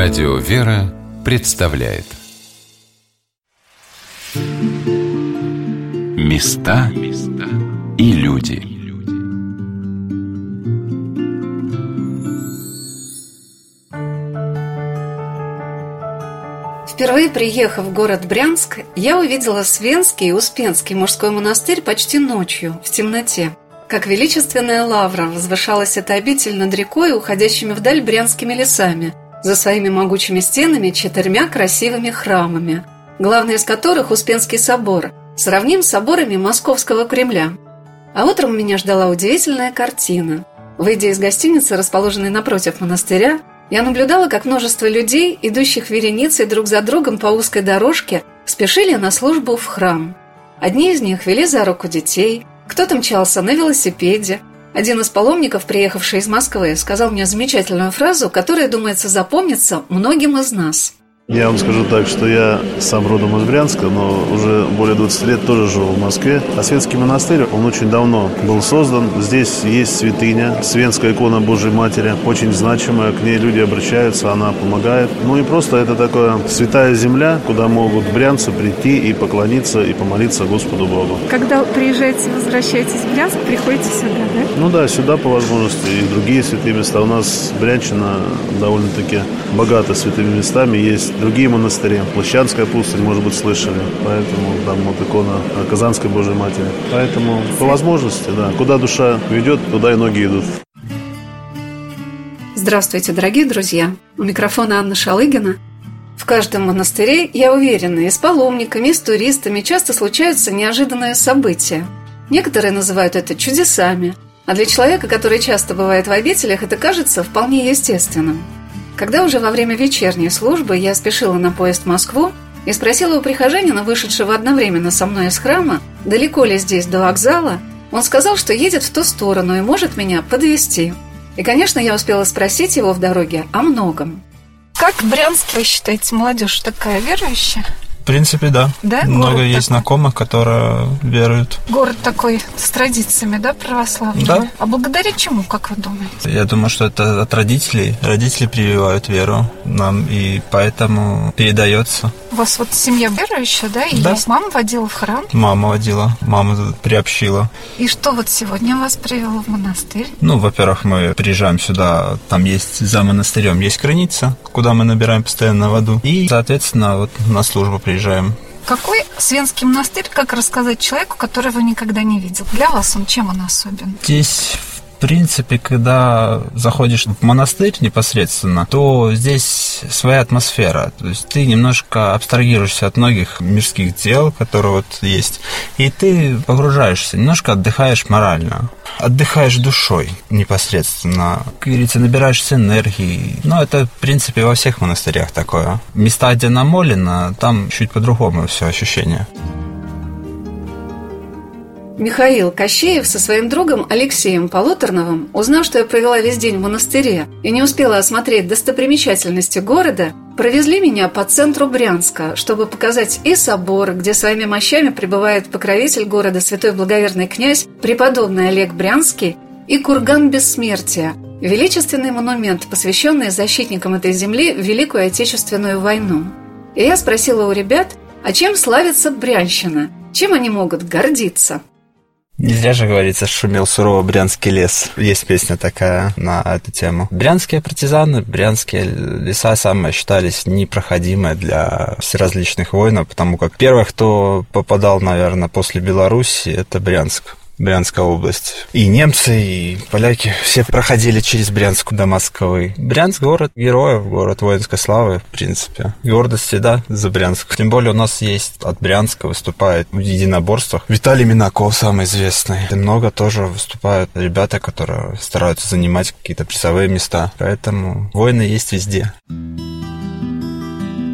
Радио «Вера» представляет. Места и люди. Впервые приехав в город Брянск, я увидела Свенский и Успенский мужской монастырь почти ночью, в темноте. Как величественная лавра возвышалась эта обитель над рекой, уходящими вдаль брянскими лесами – за своими могучими стенами четырьмя красивыми храмами, главный из которых Успенский собор, сравним с соборами Московского Кремля. А утром меня ждала удивительная картина. Выйдя из гостиницы, расположенной напротив монастыря, я наблюдала, как множество людей, идущих вереницей друг за другом по узкой дорожке, спешили на службу в храм. Одни из них вели за руку детей, кто-то мчался на велосипеде, один из паломников, приехавший из Москвы, сказал мне замечательную фразу, которая, думается, запомнится многим из нас. Я вам скажу так, что я сам родом из Брянска, но уже более 20 лет тоже живу в Москве. А Свенский монастырь, он очень давно был создан. Здесь есть святыня, Свенская икона Божьей Матери, очень значимая. К ней люди обращаются, она помогает. Ну и просто это такая святая земля, куда могут брянцы прийти и поклониться, и помолиться Господу Богу. Когда приезжаете, возвращаетесь в Брянск, приходите сюда, да? Ну да, сюда по возможности. И другие святые места. У нас Брянщина довольно-таки богата святыми местами. Есть другие монастыри. Площадская пустынь, может быть, слышали. Поэтому там вот икона Казанской Божьей Матери. Поэтому по возможности, да. Куда душа ведет, туда и ноги идут. Здравствуйте, дорогие друзья! У микрофона Анна Шалыгина. В каждом монастыре, я уверена, и с паломниками, и с туристами часто случаются неожиданные события. Некоторые называют это чудесами, а для человека, который часто бывает в обителях, это кажется вполне естественным – когда уже во время вечерней службы я спешила на поезд в Москву и спросила у прихожанина, вышедшего одновременно со мной из храма, далеко ли здесь до вокзала, он сказал, что едет в ту сторону и может меня подвести. И, конечно, я успела спросить его в дороге о многом. Как Брянск, вы считаете, молодежь такая верующая? Принципе, да. Да? Много Город есть такой. знакомых, которые веруют. Город такой с традициями, да, православными? Да. А благодаря чему, как вы думаете? Я думаю, что это от родителей. Родители прививают веру нам, и поэтому передается. У вас вот семья верующая, да? И Да. есть мама водила в храм. Мама водила, мама приобщила. И что вот сегодня вас привело в монастырь? Ну, во-первых, мы приезжаем сюда, там есть за монастырем есть граница, куда мы набираем постоянно воду. И, соответственно, вот на службу приезжаем. Какой Свенский монастырь, как рассказать человеку, которого никогда не видел? Для вас он чем он особен? Здесь, в принципе, когда заходишь в монастырь непосредственно, то здесь своя атмосфера. То есть ты немножко абстрагируешься от многих мирских дел, которые вот есть, и ты погружаешься, немножко отдыхаешь морально. Отдыхаешь душой непосредственно. Как говорится, набираешься энергии. Ну, это, в принципе, во всех монастырях такое. Места, где намолено, там чуть по-другому все ощущение. Михаил Кощеев со своим другом Алексеем Полуторновым, узнав, что я провела весь день в монастыре и не успела осмотреть достопримечательности города, провезли меня по центру Брянска, чтобы показать и собор, где своими мощами пребывает покровитель города святой благоверный князь преподобный Олег Брянский, и курган бессмертия, величественный монумент, посвященный защитникам этой земли в Великую Отечественную войну. И я спросила у ребят, а чем славится Брянщина, чем они могут гордиться. Не зря же говорится, шумел сурово брянский лес. Есть песня такая на эту тему. Брянские партизаны, брянские леса самые считались непроходимые для всеразличных воинов, потому как первых, кто попадал, наверное, после Беларуси, это Брянск. Брянская область. И немцы, и поляки все проходили через Брянск до Москвы. Брянск – город героев, город воинской славы, в принципе. Гордости, да, за Брянск. Тем более у нас есть от Брянска выступает в единоборствах. Виталий Минаков самый известный. И много тоже выступают ребята, которые стараются занимать какие-то призовые места. Поэтому воины есть везде.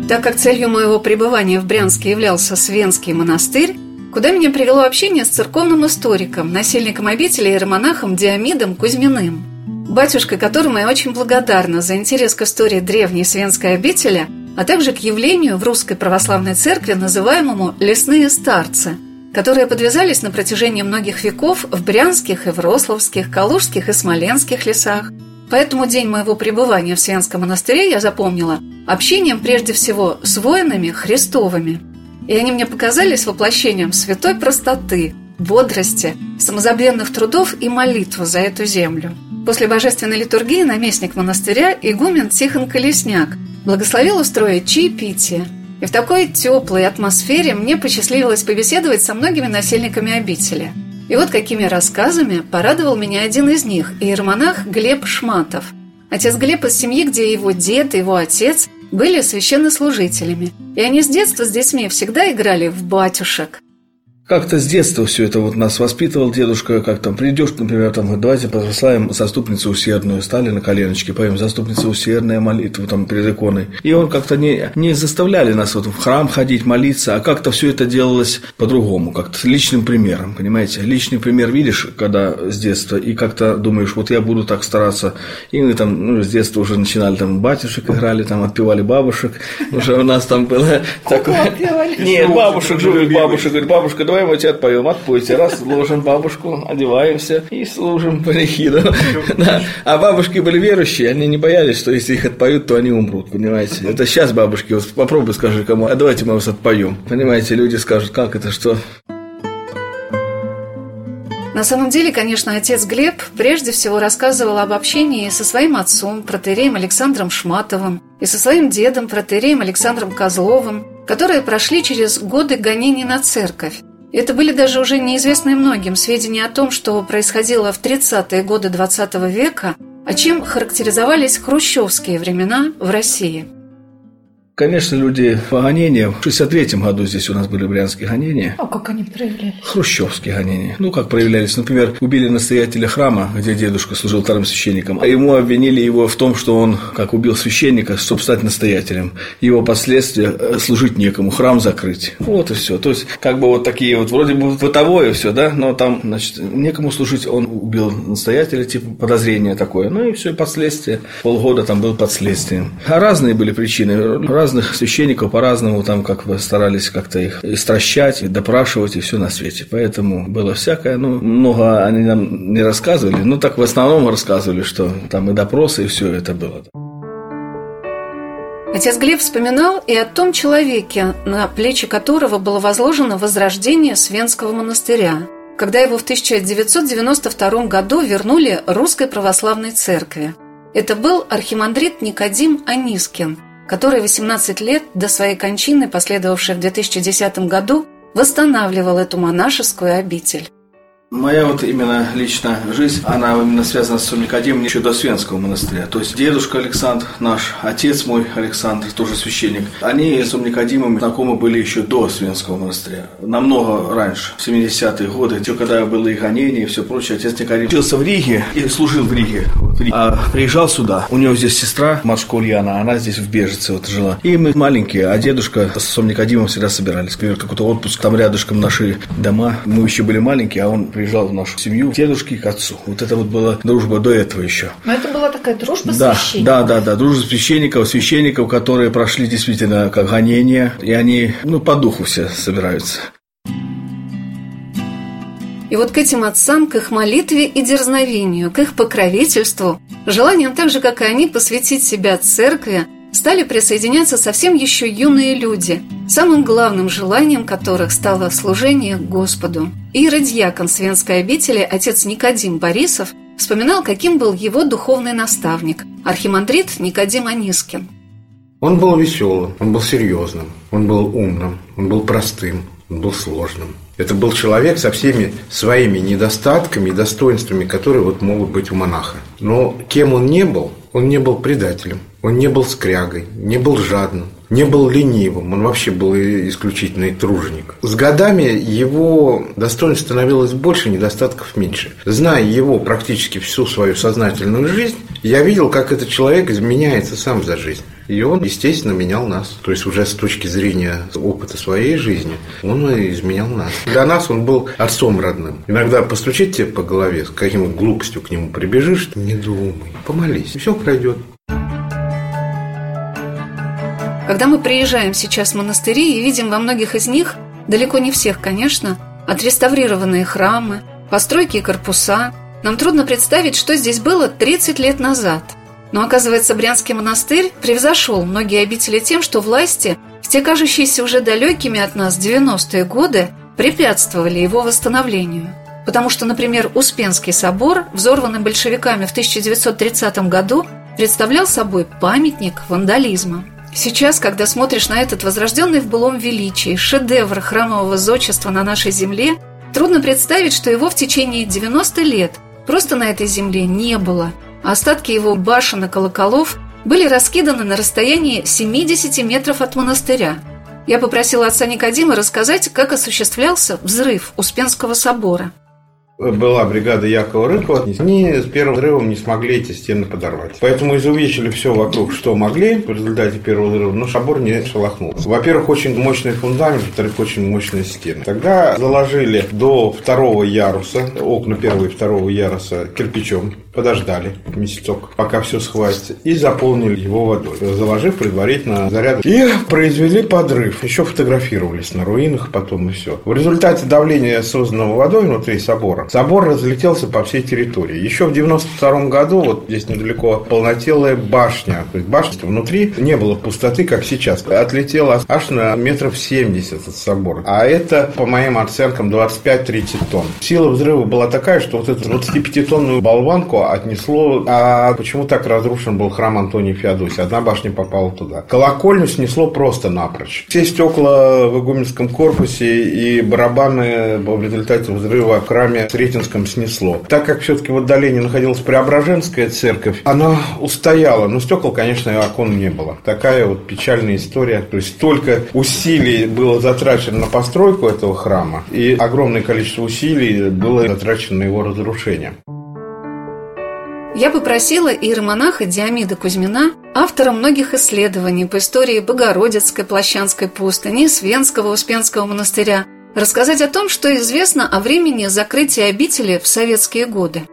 Так как целью моего пребывания в Брянске являлся Свенский монастырь, куда меня привело общение с церковным историком, насельником обители и романахом Диамидом Кузьминым, батюшкой которому я очень благодарна за интерес к истории древней Свенской обители, а также к явлению в русской православной церкви, называемому «лесные старцы», которые подвязались на протяжении многих веков в брянских и врославских, калужских и смоленских лесах, Поэтому день моего пребывания в Свенском монастыре я запомнила общением прежде всего с воинами Христовыми. И они мне показались воплощением святой простоты, бодрости, самозабвенных трудов и молитвы за эту землю. После божественной литургии наместник монастыря игумен Тихон Колесняк благословил устроить чаепитие. И в такой теплой атмосфере мне посчастливилось побеседовать со многими насельниками обители. И вот какими рассказами порадовал меня один из них, иеромонах Глеб Шматов. Отец Глеб из семьи, где его дед его отец были священнослужителями. И они с детства с детьми всегда играли в батюшек. Как-то с детства все это вот нас воспитывал дедушка, как там придешь, например, там, давайте прославим заступницу усердную, стали на коленочки, поем заступница усердная молитву там перед иконой. И он как-то не, не заставляли нас вот в храм ходить, молиться, а как-то все это делалось по-другому, как-то с личным примером, понимаете? Личный пример видишь, когда с детства, и как-то думаешь, вот я буду так стараться. И мы там ну, с детства уже начинали там батюшек играли, там отпевали бабушек. Уже у нас там было такое... Нет, бабушек, живых бабушек, говорит, бабушка, тебе отпоем, отпойте. Раз ложим бабушку, одеваемся и служим панихиду. Да. А бабушки были верующие, они не боялись, что если их отпоют, то они умрут, понимаете. Это сейчас бабушки, вот попробуй скажи кому, а давайте мы вас отпоем. Понимаете, люди скажут, как это, что? На самом деле, конечно, отец Глеб прежде всего рассказывал об общении со своим отцом, протереем Александром Шматовым, и со своим дедом, протереем Александром Козловым, которые прошли через годы гонений на церковь. Это были даже уже неизвестные многим сведения о том, что происходило в 30-е годы XX века, а чем характеризовались хрущевские времена в России – Конечно, люди по гонениям. В 63 году здесь у нас были брянские гонения. А как они проявлялись? Хрущевские гонения. Ну, как проявлялись. Например, убили настоятеля храма, где дедушка служил вторым священником. А ему обвинили его в том, что он, как убил священника, чтобы стать настоятелем. Его последствия э, служить некому, храм закрыть. Вот и все. То есть, как бы вот такие вот, вроде бы бытовое все, да, но там, значит, некому служить. Он убил настоятеля, типа подозрение такое. Ну и все, и последствия. Полгода там был под следствием. А разные были причины разных священников по-разному там как бы старались как-то их стращать, и допрашивать и все на свете. Поэтому было всякое. Ну, много они нам не рассказывали, но так в основном рассказывали, что там и допросы, и все это было. Отец Глеб вспоминал и о том человеке, на плечи которого было возложено возрождение Свенского монастыря, когда его в 1992 году вернули Русской Православной Церкви. Это был архимандрит Никодим Анискин – который 18 лет до своей кончины, последовавшей в 2010 году, восстанавливал эту монашескую обитель. Моя вот именно личная жизнь, она именно связана с Никодимом еще до Свенского монастыря. То есть дедушка Александр, наш отец мой Александр, тоже священник, они с Никодимом знакомы были еще до Свенского монастыря. Намного раньше, в 70-е годы, еще когда было и гонение и все прочее. Отец Никодим учился в Риге и служил в Риге. Вот, а приезжал сюда. У него здесь сестра, матушка Ульяна, она здесь в Бежице вот жила. И мы маленькие, а дедушка с отцом Никодимом всегда собирались. Например, какой-то отпуск, там рядышком наши дома. Мы еще были маленькие, а он приезжал приезжал в нашу семью к дедушке и к отцу. Вот это вот была дружба до этого еще. Но это была такая дружба да, священников. Да, да, да, дружба священников, священников, которые прошли действительно как гонения, и они, ну, по духу все собираются. И вот к этим отцам, к их молитве и дерзновению, к их покровительству, желанием так же, как и они, посвятить себя церкви, стали присоединяться совсем еще юные люди, самым главным желанием которых стало служение Господу. Иродьякон Свенской обители, отец Никодим Борисов, вспоминал, каким был его духовный наставник, архимандрит Никодим Анискин. Он был веселым, он был серьезным, он был умным, он был простым, он был сложным. Это был человек со всеми своими недостатками и достоинствами, которые вот могут быть у монаха. Но кем он не был, он не был предателем, он не был скрягой, не был жадным, не был ленивым, он вообще был исключительный труженик. С годами его достоинств становилось больше, недостатков меньше. Зная его практически всю свою сознательную жизнь, я видел, как этот человек изменяется сам за жизнь. И он, естественно, менял нас. То есть уже с точки зрения опыта своей жизни, он изменял нас. Для нас он был отцом родным. Иногда постучить тебе по голове, с каким глупостью к нему прибежишь, не думай, помолись, все пройдет. Когда мы приезжаем сейчас в монастыри и видим во многих из них, далеко не всех, конечно, отреставрированные храмы, постройки и корпуса, нам трудно представить, что здесь было 30 лет назад. Но оказывается, Брянский монастырь превзошел многие обители тем, что власти в те кажущиеся уже далекими от нас 90-е годы препятствовали его восстановлению. Потому что, например, Успенский собор, взорванный большевиками в 1930 году, представлял собой памятник вандализма. Сейчас, когда смотришь на этот возрожденный в былом величии шедевр храмового зодчества на нашей земле, трудно представить, что его в течение 90 лет просто на этой земле не было, остатки его башен и колоколов были раскиданы на расстоянии 70 метров от монастыря. Я попросила отца Никодима рассказать, как осуществлялся взрыв Успенского собора – была бригада Якова Рыкова, они с первым взрывом не смогли эти стены подорвать. Поэтому изувечили все вокруг, что могли в результате первого взрыва, но собор не шелохнулся. Во-первых, очень мощный фундамент, во-вторых, очень мощные стены. Тогда заложили до второго яруса, окна первого и второго яруса кирпичом, подождали месяцок, пока все схватится, и заполнили его водой, заложив предварительно заряд. И произвели подрыв. Еще фотографировались на руинах потом и все. В результате давления, созданного водой внутри собора, Собор разлетелся по всей территории. Еще в 92 году, вот здесь недалеко, полнотелая башня. То есть башня внутри не было пустоты, как сейчас. Отлетела аж на метров 70 от собора. А это, по моим оценкам, 25-30 тонн. Сила взрыва была такая, что вот эту 25-тонную болванку отнесло... А почему так разрушен был храм Антония Феодосия? Одна башня попала туда. Колокольню снесло просто напрочь. Все стекла в игуменском корпусе и барабаны в результате взрыва в храме Сретенском снесло. Так как все-таки в отдалении находилась Преображенская церковь, она устояла. Но стекол, конечно, и окон не было. Такая вот печальная история. То есть столько усилий было затрачено на постройку этого храма, и огромное количество усилий было затрачено на его разрушение. Я попросила иеромонаха Диамида Кузьмина, автора многих исследований по истории Богородицкой Плащанской пустыни, Свенского Успенского монастыря, рассказать о том, что известно о времени закрытия обители в советские годы.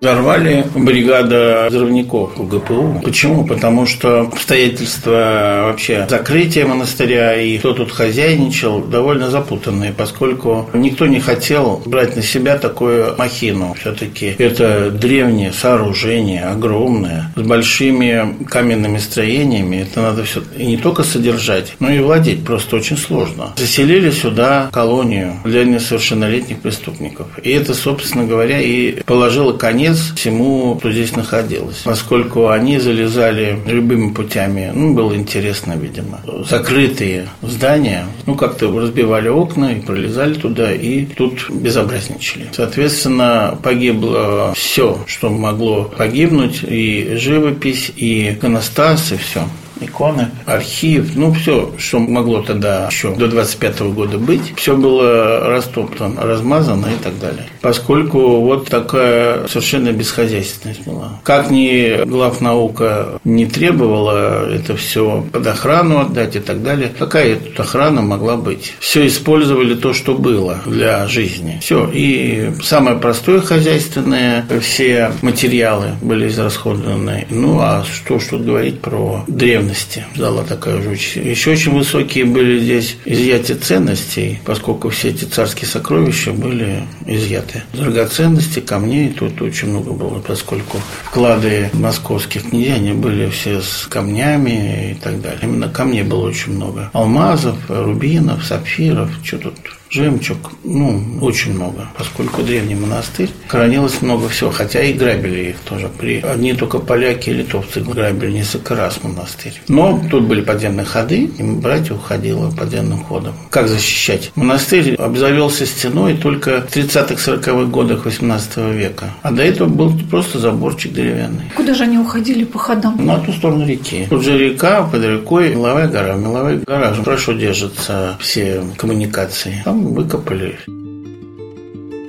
Взорвали бригада взрывников УГПУ. Почему? Потому что обстоятельства вообще закрытия монастыря и кто тут хозяйничал довольно запутанные, поскольку никто не хотел брать на себя такую махину. Все-таки это древнее сооружение, огромное, с большими каменными строениями. Это надо все и не только содержать, но и владеть просто очень сложно. Заселили сюда колонию для несовершеннолетних преступников. И это, собственно говоря, и положило конец конец всему, что здесь находилось. Поскольку они залезали любыми путями, ну, было интересно, видимо. Закрытые здания, ну, как-то разбивали окна и пролезали туда, и тут безобразничали. Соответственно, погибло все, что могло погибнуть, и живопись, и иконостас, и все иконы, архив, ну, все, что могло тогда еще до 25 года быть, все было растоптано, размазано и так далее. Поскольку вот такая совершенно бесхозяйственность была. Как ни главнаука не требовала это все под охрану отдать и так далее, какая тут охрана могла быть? Все использовали то, что было для жизни. Все. И самое простое хозяйственное, все материалы были израсходованы. Ну, а что что говорить про древность ценности дала такая же Еще очень высокие были здесь изъятия ценностей, поскольку все эти царские сокровища были изъяты. Драгоценности, камней тут очень много было, поскольку вклады московских князей, они были все с камнями и так далее. Именно камней было очень много. Алмазов, рубинов, сапфиров, что тут жемчуг, ну, очень много, поскольку древний монастырь, хранилось много всего, хотя и грабили их тоже. При одни только поляки и литовцы грабили несколько раз монастырь. Но тут были подземные ходы, и братья уходило подземным ходом. Как защищать? Монастырь обзавелся стеной только в 30-40-х годах 18 века, а до этого был просто заборчик деревянный. Куда же они уходили по ходам? На ту сторону реки. Тут же река, под рекой Меловая гора. Меловая гора хорошо держатся все коммуникации. Там выкопали.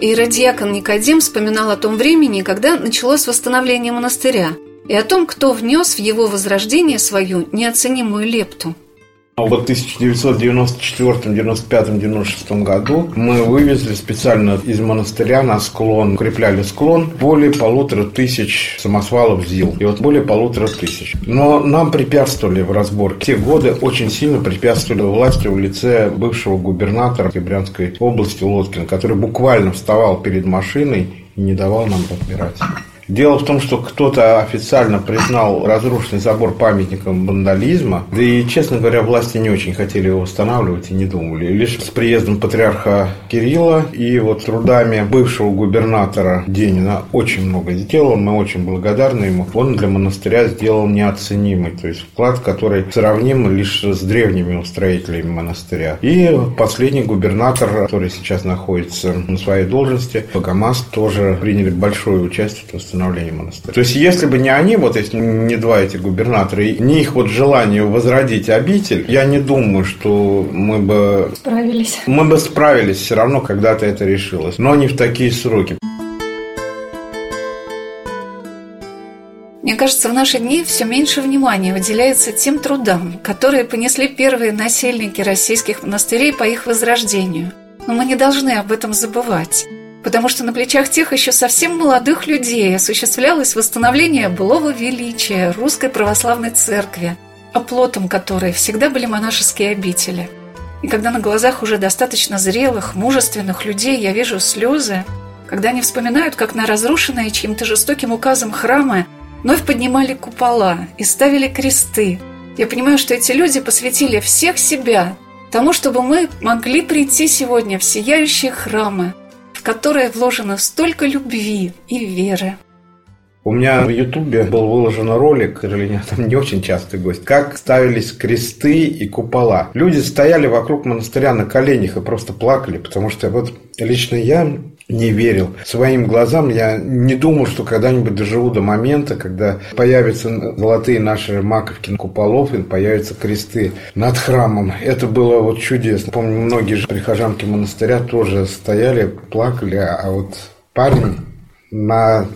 Иродиакон Никодим вспоминал о том времени, когда началось восстановление монастыря, и о том, кто внес в его возрождение свою неоценимую лепту – в 1994, 95, 96 году мы вывезли специально из монастыря на склон, укрепляли склон, более полутора тысяч самосвалов ЗИЛ. И вот более полутора тысяч. Но нам препятствовали в разборке. Те годы очень сильно препятствовали власти в лице бывшего губернатора Брянской области Лоткина, который буквально вставал перед машиной и не давал нам разбираться. Дело в том, что кто-то официально признал разрушенный забор памятником вандализма, да и, честно говоря, власти не очень хотели его восстанавливать и не думали. Лишь с приездом патриарха Кирилла и вот трудами бывшего губернатора Денина очень много сделал, мы очень благодарны ему. Он для монастыря сделал неоценимый, то есть вклад, который сравним лишь с древними устроителями монастыря. И последний губернатор, который сейчас находится на своей должности, Богомаз, тоже приняли большое участие в восстановления монастыря. То есть, если бы не они, вот если не два эти губернатора, и не их вот желание возродить обитель, я не думаю, что мы бы... Справились. Мы бы справились все равно, когда-то это решилось. Но не в такие сроки. Мне кажется, в наши дни все меньше внимания уделяется тем трудам, которые понесли первые насельники российских монастырей по их возрождению. Но мы не должны об этом забывать потому что на плечах тех еще совсем молодых людей осуществлялось восстановление былого величия русской православной церкви, оплотом которой всегда были монашеские обители. И когда на глазах уже достаточно зрелых, мужественных людей я вижу слезы, когда они вспоминают, как на разрушенные чьим-то жестоким указом храмы вновь поднимали купола и ставили кресты, я понимаю, что эти люди посвятили всех себя тому, чтобы мы могли прийти сегодня в сияющие храмы, которое вложено столько любви и веры. У меня в Ютубе был выложен ролик, к сожалению, там не очень частый гость, как ставились кресты и купола. Люди стояли вокруг монастыря на коленях и просто плакали, потому что вот лично я не верил своим глазам. Я не думал, что когда-нибудь доживу до момента, когда появятся золотые наши маковки куполов и появятся кресты над храмом. Это было вот чудесно. Помню, многие же прихожанки монастыря тоже стояли, плакали, а вот парень на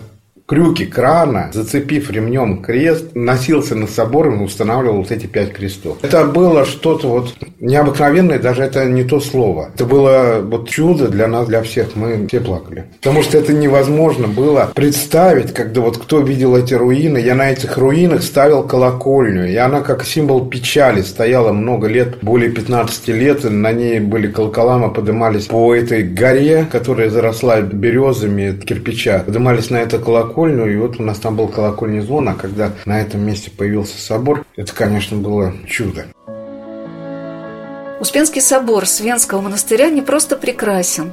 крюки крана, зацепив ремнем крест, носился над собором и устанавливал вот эти пять крестов. Это было что-то вот необыкновенное, даже это не то слово. Это было вот чудо для нас, для всех. Мы все плакали. Потому что это невозможно было представить, когда вот кто видел эти руины. Я на этих руинах ставил колокольню, и она как символ печали стояла много лет, более 15 лет. На ней были колокола, мы поднимались по этой горе, которая заросла березами кирпича. Поднимались на это колокольню колокольню, и вот у нас там был колокольный звон, а когда на этом месте появился собор, это, конечно, было чудо. Успенский собор Свенского монастыря не просто прекрасен.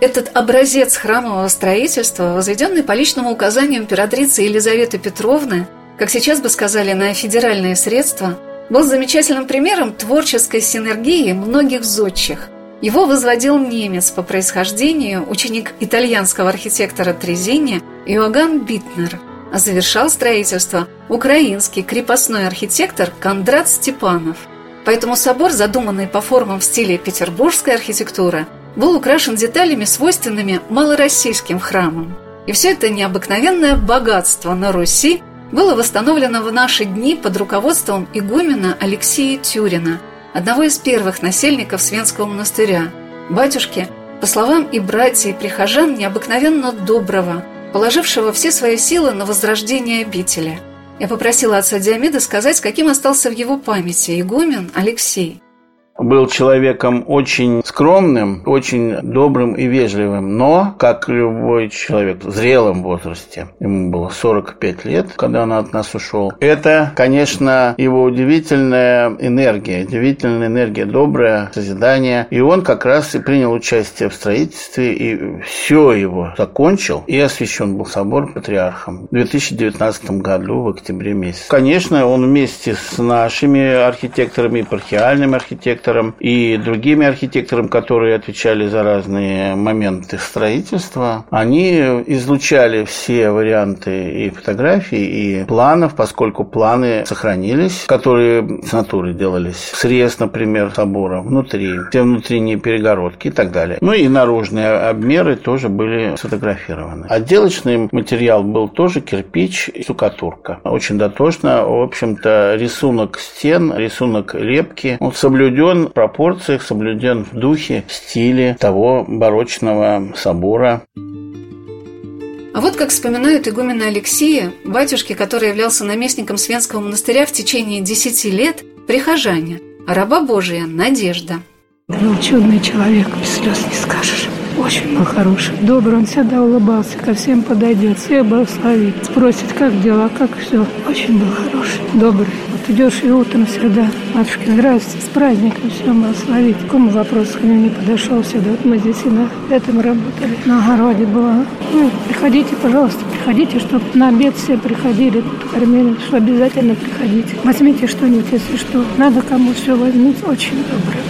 Этот образец храмового строительства, возведенный по личному указанию императрицы Елизаветы Петровны, как сейчас бы сказали, на федеральные средства, был замечательным примером творческой синергии многих зодчих – его возводил немец по происхождению, ученик итальянского архитектора Трезини Иоганн Битнер, а завершал строительство украинский крепостной архитектор Кондрат Степанов. Поэтому собор, задуманный по формам в стиле петербургской архитектуры, был украшен деталями, свойственными малороссийским храмам. И все это необыкновенное богатство на Руси было восстановлено в наши дни под руководством игумена Алексея Тюрина – одного из первых насельников Свенского монастыря, батюшки, по словам и братьев, и прихожан, необыкновенно доброго, положившего все свои силы на возрождение обители. Я попросила отца Диомеда сказать, каким остался в его памяти игумен Алексей – был человеком очень скромным, очень добрым и вежливым, но, как любой человек в зрелом возрасте, ему было 45 лет, когда он от нас ушел, это, конечно, его удивительная энергия, удивительная энергия, доброе созидание, и он как раз и принял участие в строительстве, и все его закончил, и освящен был собор патриархом в 2019 году, в октябре месяце. Конечно, он вместе с нашими архитекторами, епархиальными архитекторами, архитектором и другими архитекторами, которые отвечали за разные моменты строительства, они излучали все варианты и фотографий, и планов, поскольку планы сохранились, которые с натуры делались. Срез, например, собора внутри, все внутренние перегородки и так далее. Ну и наружные обмеры тоже были сфотографированы. Отделочный материал был тоже кирпич и штукатурка. Очень дотошно, в общем-то, рисунок стен, рисунок лепки, он соблюден соблюден в пропорциях, соблюден в духе, стиле того барочного собора. А вот как вспоминают игумена Алексея, батюшки, который являлся наместником Свенского монастыря в течение десяти лет, прихожане, а раба Божия – Надежда. Ну, чудный человек, без слез не скажешь. Очень был хороший, добрый, он всегда улыбался, ко всем подойдет, всех благословит, спросит, как дела, как все. Очень был хороший, добрый. Вот идешь и утром всегда, матушка, здравствуйте, с праздником, все благословит. Кому вопрос к нему не подошел всегда. Вот мы здесь и на этом работали, на огороде было. Ну, приходите, пожалуйста, приходите, чтобы на обед все приходили, кормили, что обязательно приходите. Возьмите что-нибудь, если что. Надо кому все возьмите. Очень добрый,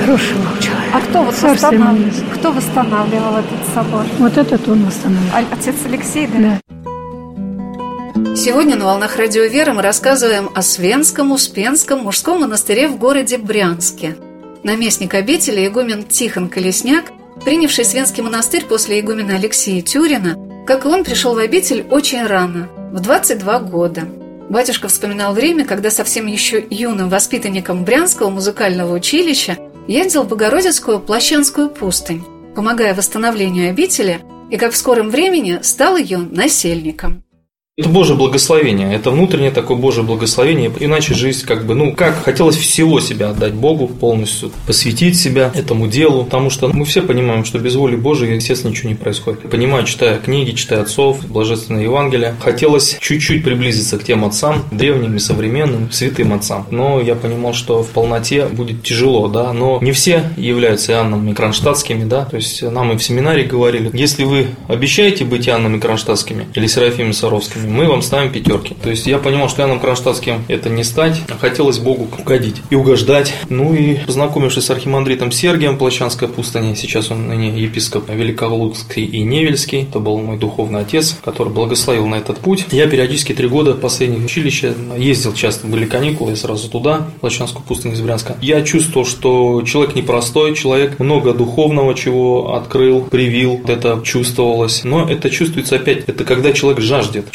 хороший был человек. А кто вот восстанавливал, кто восстанавливал этот собор? Вот этот он восстановил. А- Отец Алексей, да? Да. Сегодня на «Волнах Радио Веры» мы рассказываем о Свенском Успенском мужском монастыре в городе Брянске. Наместник обители игумен Тихон Колесняк, принявший Свенский монастырь после игумена Алексея Тюрина, как и он, пришел в обитель очень рано, в 22 года. Батюшка вспоминал время, когда совсем еще юным воспитанником Брянского музыкального училища ездил в Богородицкую Плащанскую пустынь, помогая восстановлению обители, и как в скором времени стал ее насельником. Это Божье благословение, это внутреннее такое Божье благословение, иначе жизнь как бы, ну как, хотелось всего себя отдать Богу, полностью посвятить себя этому делу, потому что мы все понимаем, что без воли Божией, естественно, ничего не происходит. Понимаю, читая книги, читая отцов, Божественное Евангелие, хотелось чуть-чуть приблизиться к тем отцам, древним и современным, святым отцам, но я понимал, что в полноте будет тяжело, да, но не все являются Иоаннами Кронштадтскими, да, то есть нам и в семинарии говорили, если вы обещаете быть Иоаннами Кронштадтскими или Серафимами Саровскими, мы вам ставим пятерки. То есть я понимал, что Иоанном Кронштадтским это не стать, а хотелось Богу угодить и угождать. Ну и познакомившись с архимандритом Сергием Плащанской пустыни, сейчас он ныне епископ Великолукский и Невельский, это был мой духовный отец, который благословил на этот путь. Я периодически три года последних училища ездил часто, были каникулы, я сразу туда, Плащанскую пустыню из Брянска. Я чувствовал, что человек непростой, человек много духовного чего открыл, привил, это чувствовалось. Но это чувствуется опять, это когда человек жаждет.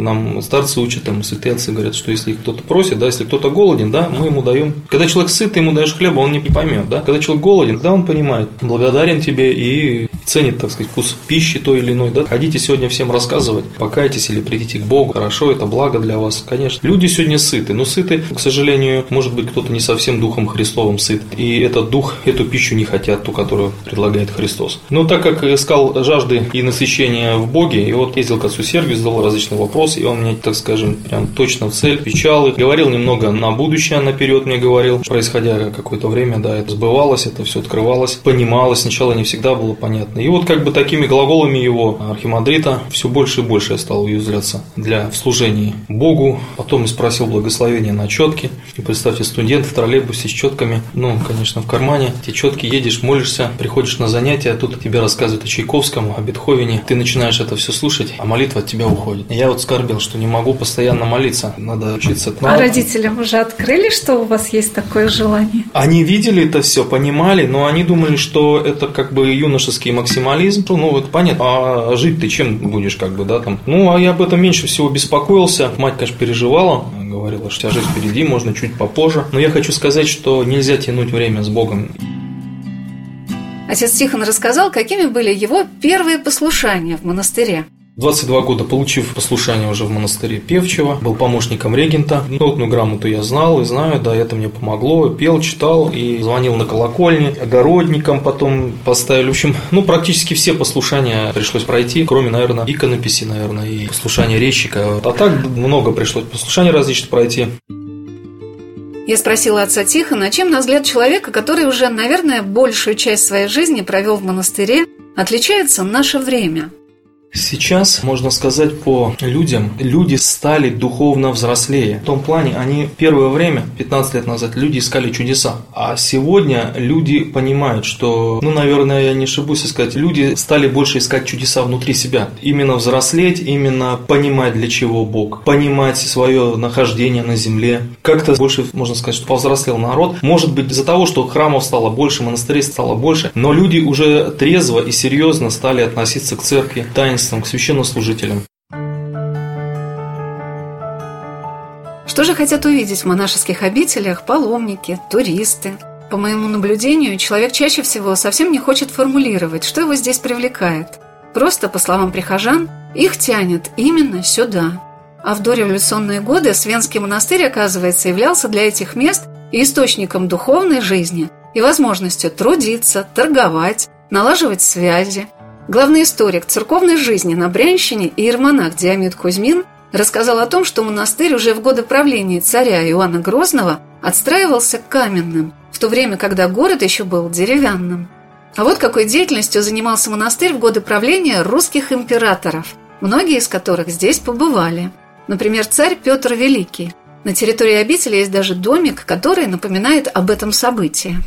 Нам старцы учат, там, святые отцы говорят, что если кто-то просит, да, если кто-то голоден, да, мы ему даем. Когда человек сыт, ему даешь хлеба, он не поймет, да. Когда человек голоден, да, он понимает, благодарен тебе и ценит, так сказать, вкус пищи той или иной, да. Ходите сегодня всем рассказывать, покайтесь или придите к Богу, хорошо, это благо для вас, конечно. Люди сегодня сыты, но сыты, к сожалению, может быть, кто-то не совсем духом Христовым сыт, и этот дух, эту пищу не хотят, ту, которую предлагает Христос. Но так как искал жажды и насыщения в Боге, и вот ездил к отцу Сергию, задал различные вопросы, и он мне, так скажем, прям точно в цель отвечал и говорил немного на будущее наперед мне говорил, происходя какое-то время, да, это сбывалось, это все открывалось, понималось, сначала не всегда было понятно. И вот как бы такими глаголами его архимандрита все больше и больше я стал уязвляться для в служении Богу. Потом и спросил благословения на четки. И представьте, студент в троллейбусе с четками, ну, конечно, в кармане. Эти четки едешь, молишься, приходишь на занятия, тут тебе рассказывают о Чайковском, о Бетховене. Ты начинаешь это все слушать, а молитва от тебя уходит. Я вот скорбел, что не могу постоянно молиться. Надо учиться. А родителям уже открыли, что у вас есть такое желание? Они видели это все, понимали, но они думали, что это как бы юношеский максимализм. Ну, это понятно. А жить ты чем будешь, как бы, да, там. Ну, а я об этом меньше всего беспокоился. Мать, конечно, переживала, говорила, что жизнь впереди, можно чуть попозже. Но я хочу сказать, что нельзя тянуть время с Богом. Отец Тихон рассказал, какими были его первые послушания в монастыре. 22 года получив послушание уже в монастыре Певчева, был помощником регента. Нотную грамоту я знал и знаю, да, это мне помогло. Пел, читал и звонил на колокольне. Огородником потом поставили. В общем, ну, практически все послушания пришлось пройти, кроме, наверное, иконописи, наверное, и послушания резчика. А так много пришлось послушаний различных пройти. Я спросила отца Тихона, чем, на взгляд человека, который уже, наверное, большую часть своей жизни провел в монастыре, отличается наше время. Сейчас, можно сказать, по людям, люди стали духовно взрослее. В том плане, они первое время, 15 лет назад, люди искали чудеса. А сегодня люди понимают, что, ну, наверное, я не ошибусь сказать, люди стали больше искать чудеса внутри себя. Именно взрослеть, именно понимать, для чего Бог, понимать свое нахождение на земле. Как-то больше, можно сказать, что повзрослел народ. Может быть, из-за того, что храмов стало больше, монастырей стало больше, но люди уже трезво и серьезно стали относиться к церкви, таинствам, к священнослужителям. Что же хотят увидеть в монашеских обителях паломники, туристы? По моему наблюдению, человек чаще всего совсем не хочет формулировать, что его здесь привлекает. Просто, по словам прихожан, их тянет именно сюда. А в дореволюционные годы Свенский монастырь, оказывается, являлся для этих мест источником духовной жизни, и возможностью трудиться, торговать, налаживать связи. Главный историк церковной жизни на Брянщине и иеромонах Диамид Кузьмин рассказал о том, что монастырь уже в годы правления царя Иоанна Грозного отстраивался каменным, в то время, когда город еще был деревянным. А вот какой деятельностью занимался монастырь в годы правления русских императоров, многие из которых здесь побывали. Например, царь Петр Великий. На территории обители есть даже домик, который напоминает об этом событии.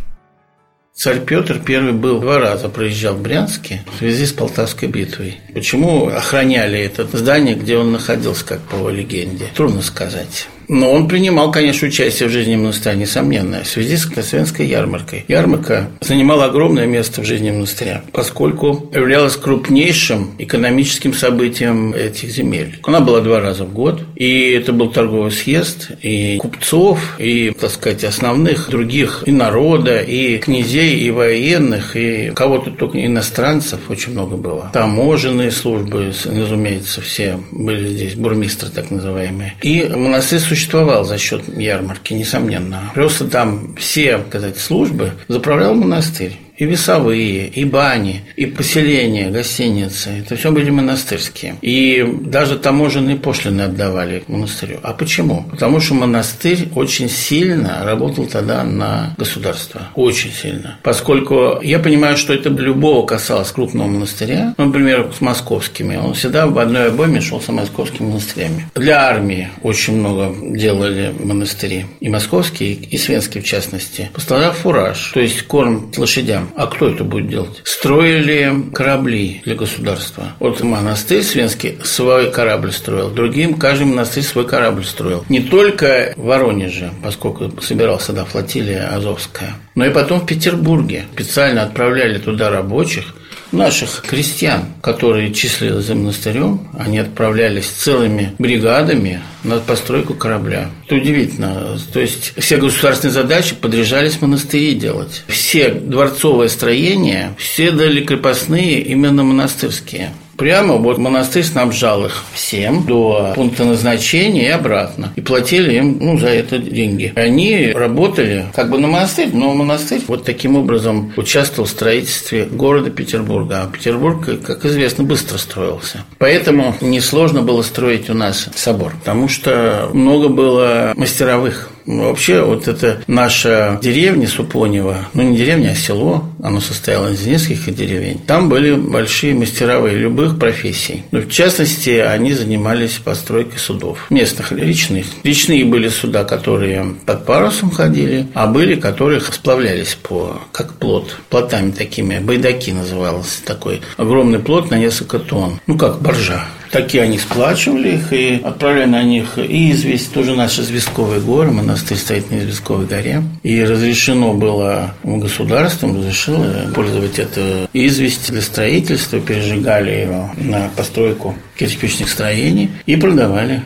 Царь Петр I был два раза проезжал в Брянске в связи с Полтавской битвой. Почему охраняли это здание, где он находился, как по легенде? Трудно сказать. Но он принимал, конечно, участие в жизни монастыря, несомненно, в связи с Красвенской ярмаркой. Ярмарка занимала огромное место в жизни монастыря, поскольку являлась крупнейшим экономическим событием этих земель. Она была два раза в год, и это был торговый съезд, и купцов, и, так сказать, основных других и народа, и князей, и военных, и кого-то только иностранцев очень много было. Таможенные службы, разумеется, все были здесь, бурмистры так называемые. И монастырь существовал за счет ярмарки, несомненно. Просто там все, сказать, службы заправлял монастырь и весовые, и бани, и поселения, гостиницы. Это все были монастырские. И даже таможенные пошлины отдавали монастырю. А почему? Потому что монастырь очень сильно работал тогда на государство. Очень сильно. Поскольку я понимаю, что это любого касалось крупного монастыря, ну, например, с московскими. Он всегда в одной обойме шел с московскими монастырями. Для армии очень много делали монастыри. И московские, и свенские в частности. Поставлял фураж, то есть корм лошадям. А кто это будет делать? Строили корабли для государства. Вот монастырь Свенский свой корабль строил, другим каждый монастырь свой корабль строил. Не только в Воронеже, поскольку собирался да, флотилия Азовская, но и потом в Петербурге. Специально отправляли туда рабочих, наших крестьян, которые числились за монастырем, они отправлялись целыми бригадами на постройку корабля. Это удивительно. То есть все государственные задачи подряжались монастыри делать. Все дворцовые строения, все дали крепостные именно монастырские. Прямо вот монастырь снабжал их всем до пункта назначения и обратно. И платили им ну, за это деньги. Они работали как бы на монастырь, но монастырь вот таким образом участвовал в строительстве города Петербурга. А Петербург, как известно, быстро строился. Поэтому несложно было строить у нас собор, потому что много было мастеровых ну, вообще, вот это наша деревня Супонева, ну не деревня, а село, оно состояло из нескольких деревень. Там были большие мастеровые любых профессий. Ну, в частности, они занимались постройкой судов. Местных, речных. Речные были суда, которые под парусом ходили, а были, которые сплавлялись по, как плот, плотами такими, байдаки назывался такой. Огромный плот на несколько тонн. Ну, как боржа такие они сплачивали их и отправляли на них и известь, тоже наши известковые горы, монастырь стоит на известковой горе. И разрешено было государством, разрешило пользовать это известь для строительства, пережигали его на постройку кирпичных строений и продавали.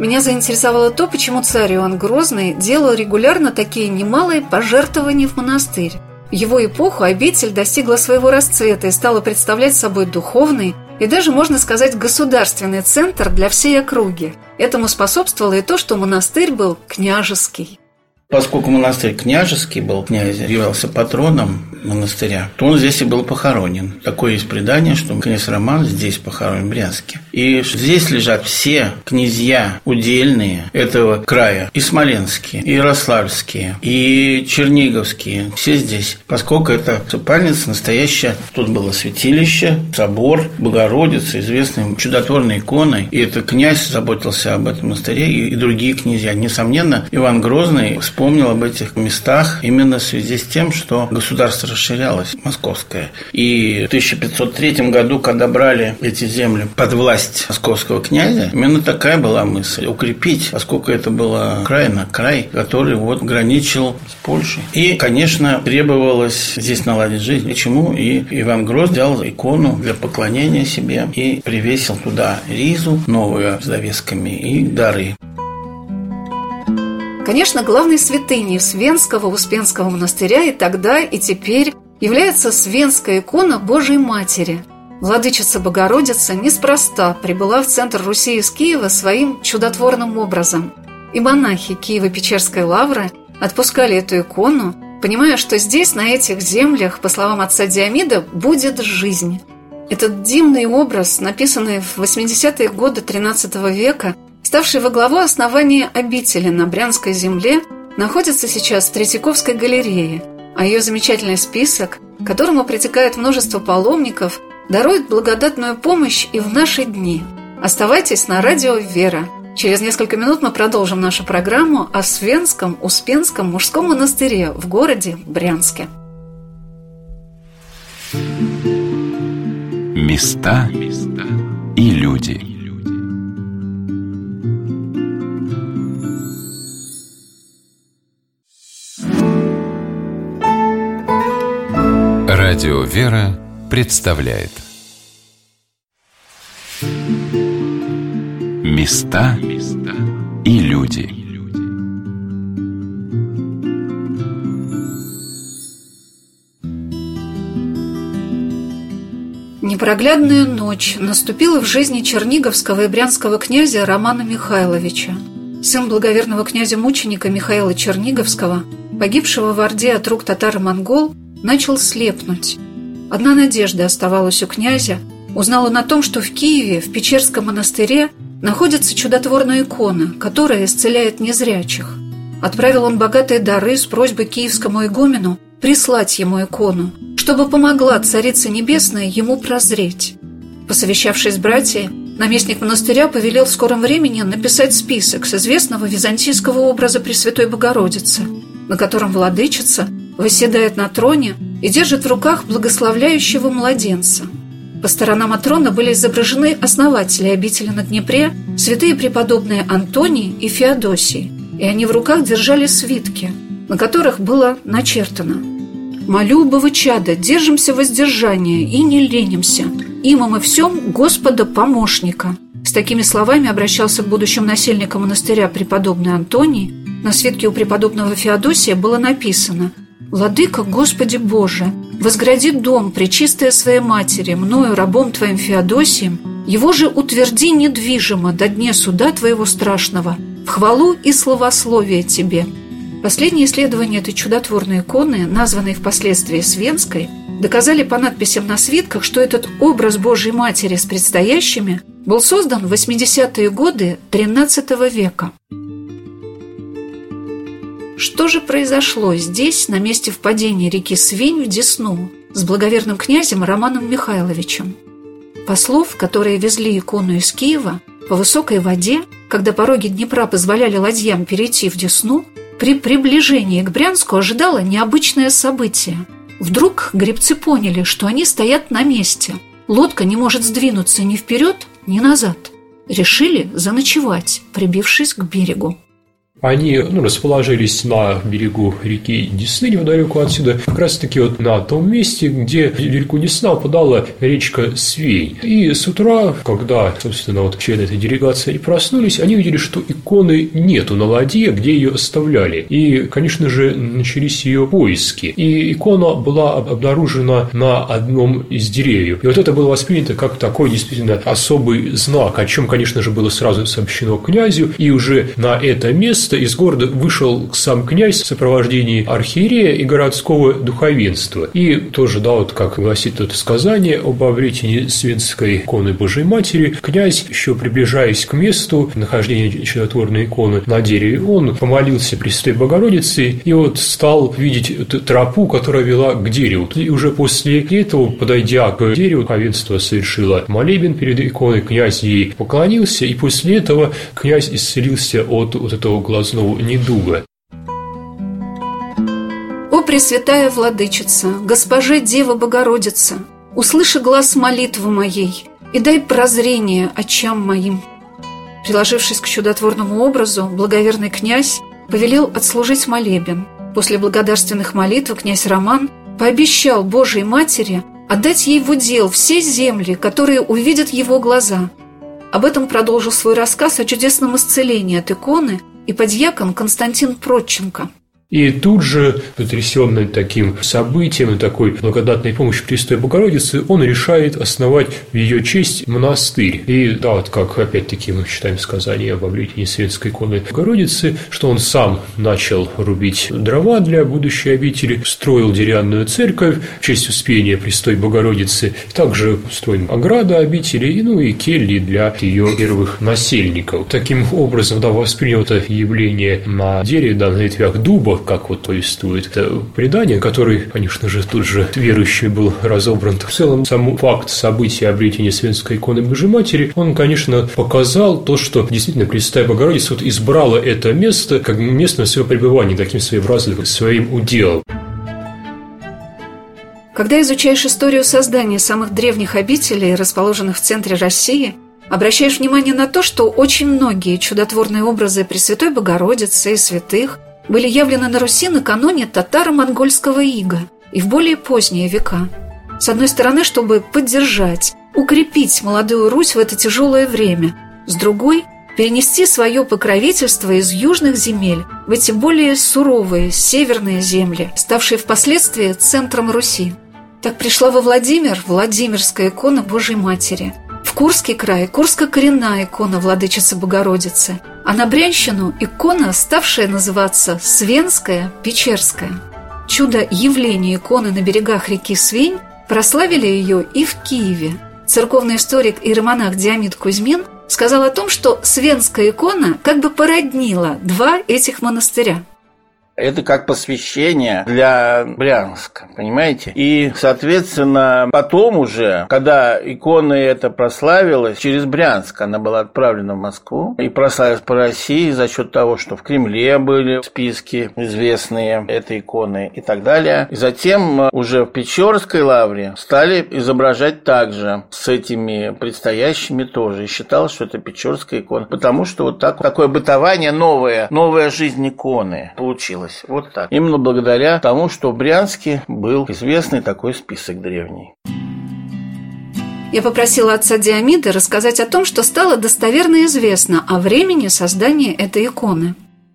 Меня заинтересовало то, почему царь Иоанн Грозный делал регулярно такие немалые пожертвования в монастырь. В его эпоху обитель достигла своего расцвета и стала представлять собой духовный и даже, можно сказать, государственный центр для всей округи. Этому способствовало и то, что монастырь был княжеский. Поскольку монастырь княжеский был, князь являлся патроном монастыря, то он здесь и был похоронен. Такое есть предание, что князь Роман здесь похоронен в Брянске. И здесь лежат все князья удельные этого края. И смоленские, и ярославские, и черниговские. Все здесь. Поскольку это усыпальница настоящая. Тут было святилище, собор, Богородица, известные чудотворные иконы. И это князь заботился об этом монастыре, и другие князья. Несомненно, Иван Грозный вспомнил об этих местах именно в связи с тем, что государство расширялось, московское. И в 1503 году, когда брали эти земли под власть московского князя, именно такая была мысль – укрепить, поскольку это была край на край, который вот граничил с Польшей. И, конечно, требовалось здесь наладить жизнь. Почему? И Иван Гроз взял икону для поклонения себе и привесил туда ризу новую с довесками и дары. Конечно, главной святыней Свенского Успенского монастыря и тогда, и теперь является Свенская икона Божией Матери. Владычица Богородица неспроста прибыла в центр Руси из Киева своим чудотворным образом. И монахи Киево-Печерской лавры отпускали эту икону понимая, что здесь, на этих землях, по словам отца Диамида, будет жизнь. Этот дивный образ, написанный в 80-е годы XIII века, ставший во главу основания обители на Брянской земле, находится сейчас в Третьяковской галерее, а ее замечательный список, к которому притекает множество паломников, дарует благодатную помощь и в наши дни. Оставайтесь на радио «Вера». Через несколько минут мы продолжим нашу программу о Свенском Успенском мужском монастыре в городе Брянске. Места и люди. Радио «Вера» представляет Места и люди. Непроглядная ночь наступила в жизни черниговского и брянского князя Романа Михайловича. Сын благоверного князя-мученика Михаила Черниговского, погибшего в Орде от рук татар-монгол, начал слепнуть. Одна надежда оставалась у князя. Узнал он о том, что в Киеве, в Печерском монастыре, находится чудотворная икона, которая исцеляет незрячих. Отправил он богатые дары с просьбой киевскому игумену прислать ему икону, чтобы помогла Царица Небесная ему прозреть. Посовещавшись с братьями, наместник монастыря повелел в скором времени написать список с известного византийского образа Пресвятой Богородицы, на котором владычица восседает на троне и держит в руках благословляющего младенца. По сторонам от трона были изображены основатели обители на Днепре, святые преподобные Антоний и Феодосий, и они в руках держали свитки, на которых было начертано «Молю, бывы чада, держимся воздержания и не ленимся, има мы всем Господа помощника». С такими словами обращался к будущим насельникам монастыря преподобный Антоний. На свитке у преподобного Феодосия было написано – «Владыка, Господи Боже, возгради дом, причистая своей матери, мною, рабом Твоим Феодосием, его же утверди недвижимо до дня суда Твоего страшного, в хвалу и словословие Тебе». Последние исследования этой чудотворной иконы, названной впоследствии Свенской, доказали по надписям на свитках, что этот образ Божьей Матери с предстоящими был создан в 80-е годы XIII века. Что же произошло здесь, на месте впадения реки Свень в Десну, с благоверным князем Романом Михайловичем? Послов, которые везли икону из Киева, по высокой воде, когда пороги Днепра позволяли ладьям перейти в Десну, при приближении к Брянску ожидало необычное событие. Вдруг гребцы поняли, что они стоят на месте. Лодка не может сдвинуться ни вперед, ни назад. Решили заночевать, прибившись к берегу. Они ну, расположились на берегу реки Десны, неподалеку отсюда, как раз-таки вот на том месте, где реку Десна упадала речка Свей. И с утра, когда, собственно, вот члены этой делегации проснулись, они увидели, что иконы нету на ладье, где ее оставляли. И, конечно же, начались ее поиски. И икона была обнаружена на одном из деревьев. И вот это было воспринято как такой действительно особый знак, о чем, конечно же, было сразу сообщено князю. И уже на это место место из города вышел сам князь в сопровождении архиерея и городского духовенства. И тоже, да, вот как гласит это сказание об обретении Свинской иконы Божьей Матери, князь, еще приближаясь к месту нахождения чудотворной иконы на дереве, он помолился Пресвятой Богородице и вот стал видеть тропу, которая вела к дереву. И уже после этого, подойдя к дереву, духовенство совершило молебен перед иконой, князь ей поклонился, и после этого князь исцелился от вот этого глазного недуга. «О, Пресвятая Владычица, Госпоже Дева Богородица, услыши глаз молитвы моей и дай прозрение очам моим». Приложившись к чудотворному образу, благоверный князь повелел отслужить молебен. После благодарственных молитв князь Роман пообещал Божьей Матери отдать ей в удел все земли, которые увидят его глаза. Об этом продолжил свой рассказ о чудесном исцелении от иконы – и подьякон Константин Проченко. И тут же, потрясенный таким событием и такой благодатной помощью Престой Богородицы, он решает основать в ее честь монастырь. И да, вот как опять-таки мы читаем сказание об обретении светской иконы Богородицы, что он сам начал рубить дрова для будущей обители, строил деревянную церковь в честь успения Престой Богородицы, также строил ограда обители, и, ну и кельи для ее первых насельников. Таким образом, да, воспринял это явление на дереве, да, на ветвях дуба, как вот повествует это предание, который, конечно же, тут же верующий был разобран. В целом, сам факт события обретения Свенской иконы Божьей Матери, он, конечно, показал то, что действительно Пресвятая Богородица вот избрала это место как место своего пребывания, таким своеобразным своим уделом. Когда изучаешь историю создания самых древних обителей, расположенных в центре России, обращаешь внимание на то, что очень многие чудотворные образы Пресвятой Богородицы и святых были явлены на Руси накануне татаро-монгольского ига и в более поздние века. С одной стороны, чтобы поддержать, укрепить молодую Русь в это тяжелое время, с другой – перенести свое покровительство из южных земель в эти более суровые северные земли, ставшие впоследствии центром Руси. Так пришла во Владимир Владимирская икона Божьей Матери – в Курский край – Курско-коренная икона Владычицы Богородицы, а на Брянщину – икона, ставшая называться Свенская Печерская. Чудо явления иконы на берегах реки Свень прославили ее и в Киеве. Церковный историк и романах Диамид Кузьмин сказал о том, что Свенская икона как бы породнила два этих монастыря – это как посвящение для Брянска, понимаете? И, соответственно, потом уже, когда икона эта прославилась, через Брянск она была отправлена в Москву и прославилась по России за счет того, что в Кремле были списки известные этой иконы и так далее. И затем уже в Печорской лавре стали изображать также с этими предстоящими тоже. И считалось, что это Печорская икона, потому что вот так, такое бытование новое, новая жизнь иконы получилась получилось. Вот так. Именно благодаря тому, что в Брянске был известный такой список древний. Я попросила отца Диамида рассказать о том, что стало достоверно известно о времени создания этой иконы.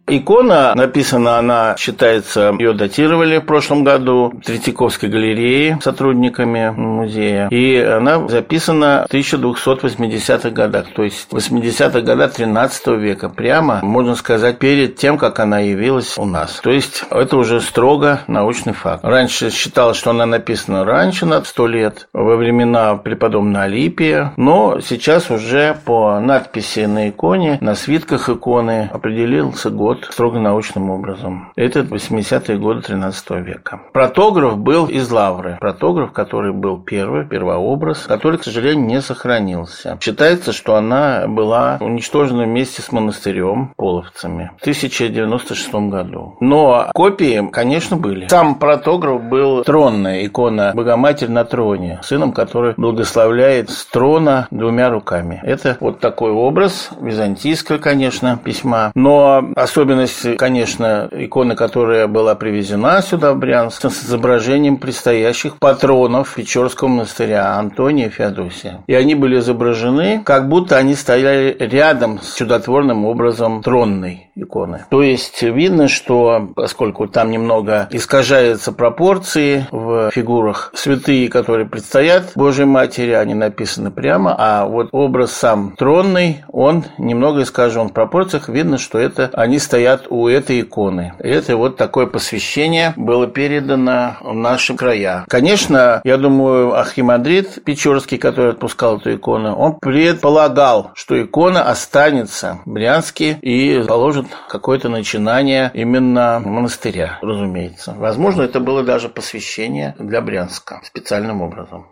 Икона написана, она считается, ее датировали в прошлом году в Третьяковской галерее сотрудниками музея. И она записана в 1280-х годах, то есть 80-х годах 13 века, прямо, можно сказать, перед тем, как она явилась у нас. То есть это уже строго научный факт. Раньше считалось, что она написана раньше, на 100 лет, во времена преподобного Алипия, но сейчас уже по надписи на иконе, на свитках иконы определился год год строго научным образом. Это 80-е годы 13 века. Протограф был из Лавры. Протограф, который был первый, первообраз, который, к сожалению, не сохранился. Считается, что она была уничтожена вместе с монастырем половцами в 1096 году. Но копии, конечно, были. Сам протограф был тронная икона Богоматерь на троне, сыном который благословляет с трона двумя руками. Это вот такой образ, византийского, конечно, письма. Но особенно Особенность, конечно, иконы, которая была привезена сюда, в Брянск, с изображением предстоящих патронов Печорского монастыря Антония и Феодосия. И они были изображены, как будто они стояли рядом с чудотворным образом тронной иконы. То есть видно, что поскольку там немного искажаются пропорции в фигурах, святые, которые предстоят Божьей Матери, они написаны прямо, а вот образ сам тронный, он немного искажен в пропорциях, видно, что это они стоят у этой иконы. Это вот такое посвящение было передано в наши края. Конечно, я думаю, Архимандрит Печорский, который отпускал эту икону, он предполагал, что икона останется в Брянске и положит какое-то начинание именно монастыря, разумеется. Возможно, это было даже посвящение для Брянска специальным образом.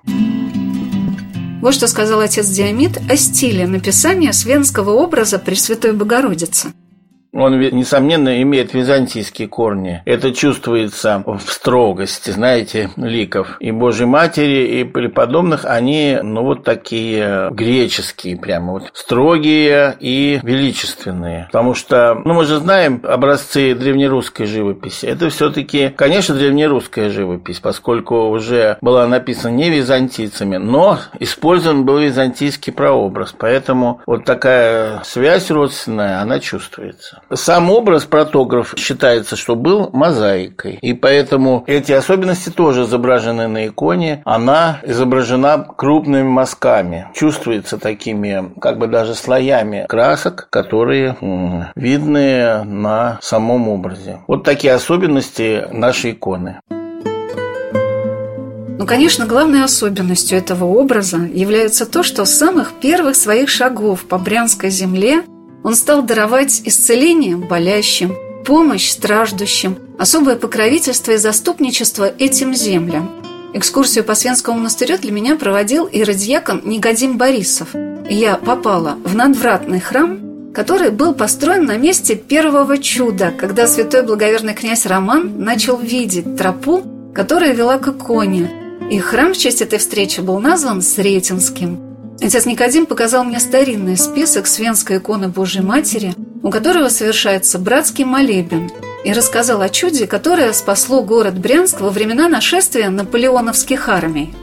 Вот что сказал отец Диамид о стиле написания свенского образа Пресвятой Богородицы. Он, несомненно, имеет византийские корни. Это чувствуется в строгости, знаете, ликов. И Божьей Матери, и преподобных, они, ну, вот такие греческие прямо, вот строгие и величественные. Потому что, ну, мы же знаем образцы древнерусской живописи. Это все-таки, конечно, древнерусская живопись, поскольку уже была написана не византийцами, но использован был византийский прообраз. Поэтому вот такая связь родственная, она чувствуется. Сам образ протограф считается, что был мозаикой. И поэтому эти особенности тоже изображены на иконе. Она изображена крупными мазками. Чувствуется такими, как бы даже слоями красок, которые видны на самом образе. Вот такие особенности нашей иконы. Ну, конечно, главной особенностью этого образа является то, что с самых первых своих шагов по Брянской земле он стал даровать исцеление болящим, помощь страждущим, особое покровительство и заступничество этим землям. Экскурсию по Свенскому монастырю для меня проводил иродиакон Негодим Борисов. Я попала в надвратный храм, который был построен на месте первого чуда, когда святой благоверный князь Роман начал видеть тропу, которая вела к иконе – и храм в честь этой встречи был назван Сретенским. Отец Никодим показал мне старинный список Свенской иконы Божьей Матери, у которого совершается братский молебен, и рассказал о чуде, которое спасло город Брянск во времена нашествия наполеоновских армий.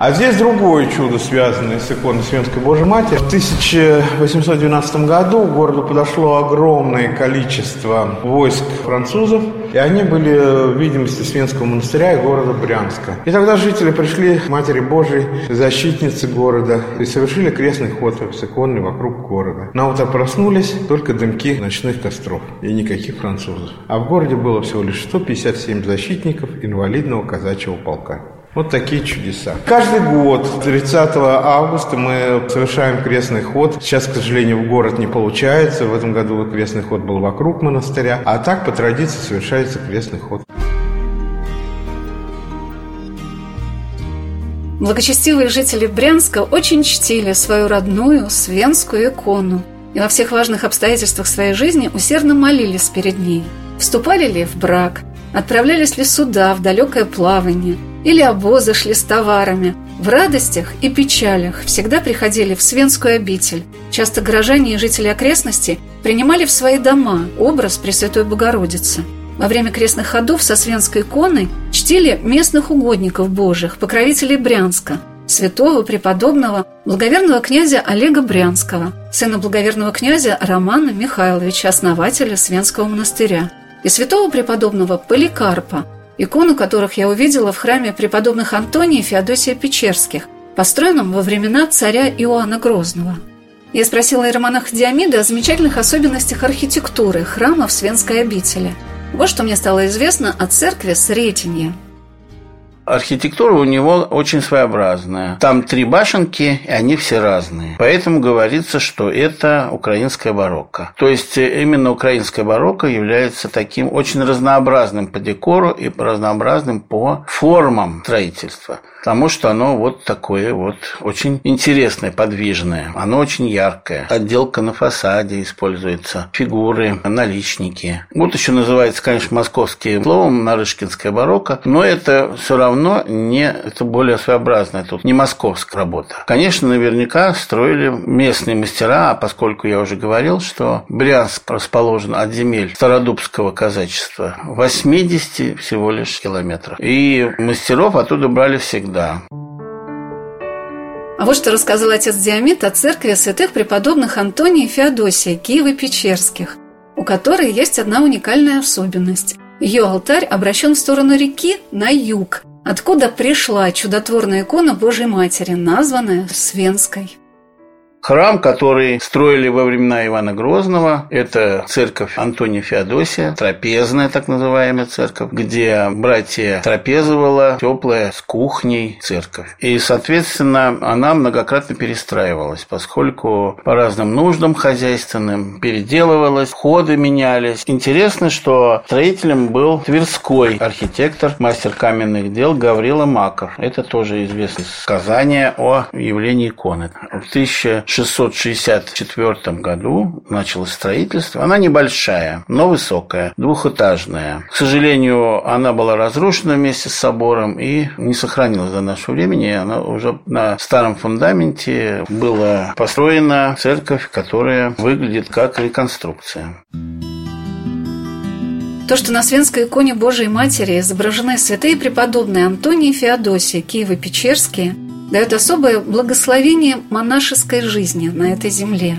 А здесь другое чудо, связанное с иконой Свенской Божьей Матери. В 1812 году к городу подошло огромное количество войск французов, и они были в видимости Свенского монастыря и города Брянска. И тогда жители пришли к Матери Божией, защитнице города, и совершили крестный ход с иконой вокруг города. На утро проснулись только дымки ночных костров и никаких французов. А в городе было всего лишь 157 защитников инвалидного казачьего полка. Вот такие чудеса. Каждый год 30 августа мы совершаем крестный ход. Сейчас, к сожалению, в город не получается. В этом году крестный ход был вокруг монастыря. А так, по традиции, совершается крестный ход. Благочестивые жители Брянска очень чтили свою родную свенскую икону и во всех важных обстоятельствах своей жизни усердно молились перед ней. Вступали ли в брак, отправлялись ли сюда в далекое плавание – или обозы шли с товарами. В радостях и печалях всегда приходили в Свенскую обитель. Часто горожане и жители окрестностей принимали в свои дома образ Пресвятой Богородицы. Во время крестных ходов со Свенской иконой чтили местных угодников Божьих, покровителей Брянска, святого преподобного благоверного князя Олега Брянского, сына благоверного князя Романа Михайловича, основателя Свенского монастыря, и святого преподобного Поликарпа, икону которых я увидела в храме преподобных Антония и Феодосия Печерских, построенном во времена царя Иоанна Грозного. Я спросила иеромонаха Диамида о замечательных особенностях архитектуры храма в Свенской обители. Вот что мне стало известно о церкви Сретенье – архитектура у него очень своеобразная. Там три башенки, и они все разные. Поэтому говорится, что это украинская барокко. То есть э, именно украинская барокко является таким очень разнообразным по декору и разнообразным по формам строительства потому что оно вот такое вот очень интересное, подвижное. Оно очень яркое. Отделка на фасаде используется, фигуры, наличники. Вот еще называется, конечно, московским словом Нарышкинская барокко, но это все равно не, это более своеобразная, тут не московская работа. Конечно, наверняка строили местные мастера, а поскольку я уже говорил, что Брянск расположен от земель Стародубского казачества 80 всего лишь километров. И мастеров оттуда брали всегда всегда. А вот что рассказал отец Диамид о церкви святых преподобных Антония и Феодосия Киева-Печерских, у которой есть одна уникальная особенность. Ее алтарь обращен в сторону реки на юг, откуда пришла чудотворная икона Божьей Матери, названная Свенской. Храм, который строили во времена Ивана Грозного, это церковь Антония Феодосия, трапезная так называемая церковь, где братья трапезовала теплая с кухней церковь. И, соответственно, она многократно перестраивалась, поскольку по разным нуждам хозяйственным переделывалась, ходы менялись. Интересно, что строителем был Тверской архитектор, мастер каменных дел Гаврила Маков. Это тоже известное сказание о явлении иконы. В 1000 1664 году началось строительство. Она небольшая, но высокая, двухэтажная. К сожалению, она была разрушена вместе с собором и не сохранилась до нашего времени. Она уже на старом фундаменте была построена церковь, которая выглядит как реконструкция. То, что на свенской иконе Божией Матери изображены святые преподобные Антоний и Феодосия Киево-Печерские – дает особое благословение монашеской жизни на этой земле.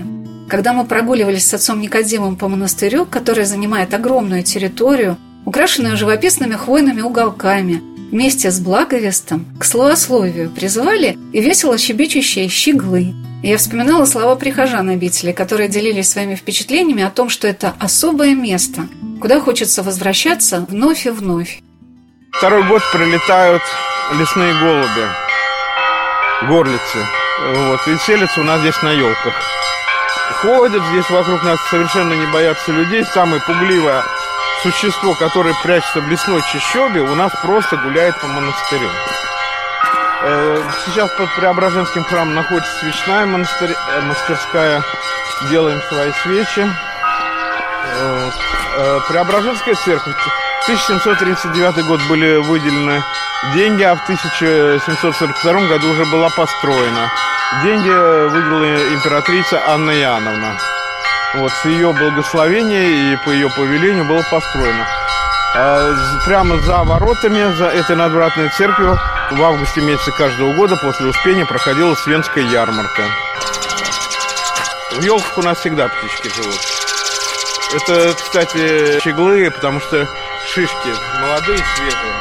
когда мы прогуливались с отцом Никодимом по монастырю, который занимает огромную территорию, украшенную живописными хвойными уголками, вместе с благовестом к словословию призывали и весело щебечущие щеглы. Я вспоминала слова прихожан обители, которые делились своими впечатлениями о том, что это особое место, куда хочется возвращаться вновь и вновь. Второй год прилетают лесные голуби, горлицы, вот, и селятся у нас здесь на елках. Ходят здесь вокруг нас, совершенно не боятся людей. Самое пугливое существо, которое прячется в лесной чащобе, у нас просто гуляет по монастырю. Э, сейчас под Преображенским храмом находится свечная монастырь, э, мастерская. Делаем свои свечи. Э, Преображенская церковь. В 1739 год были выделены деньги, а в 1742 году уже была построена. Деньги выделила императрица Анна Иоанновна. Вот, с ее благословения и по ее повелению было построено. А прямо за воротами, за этой надвратной церковью, в августе месяце каждого года после Успения проходила Свенская ярмарка. В елках у нас всегда птички живут. Это, кстати, щеглы, потому что шишки молодые, свежие.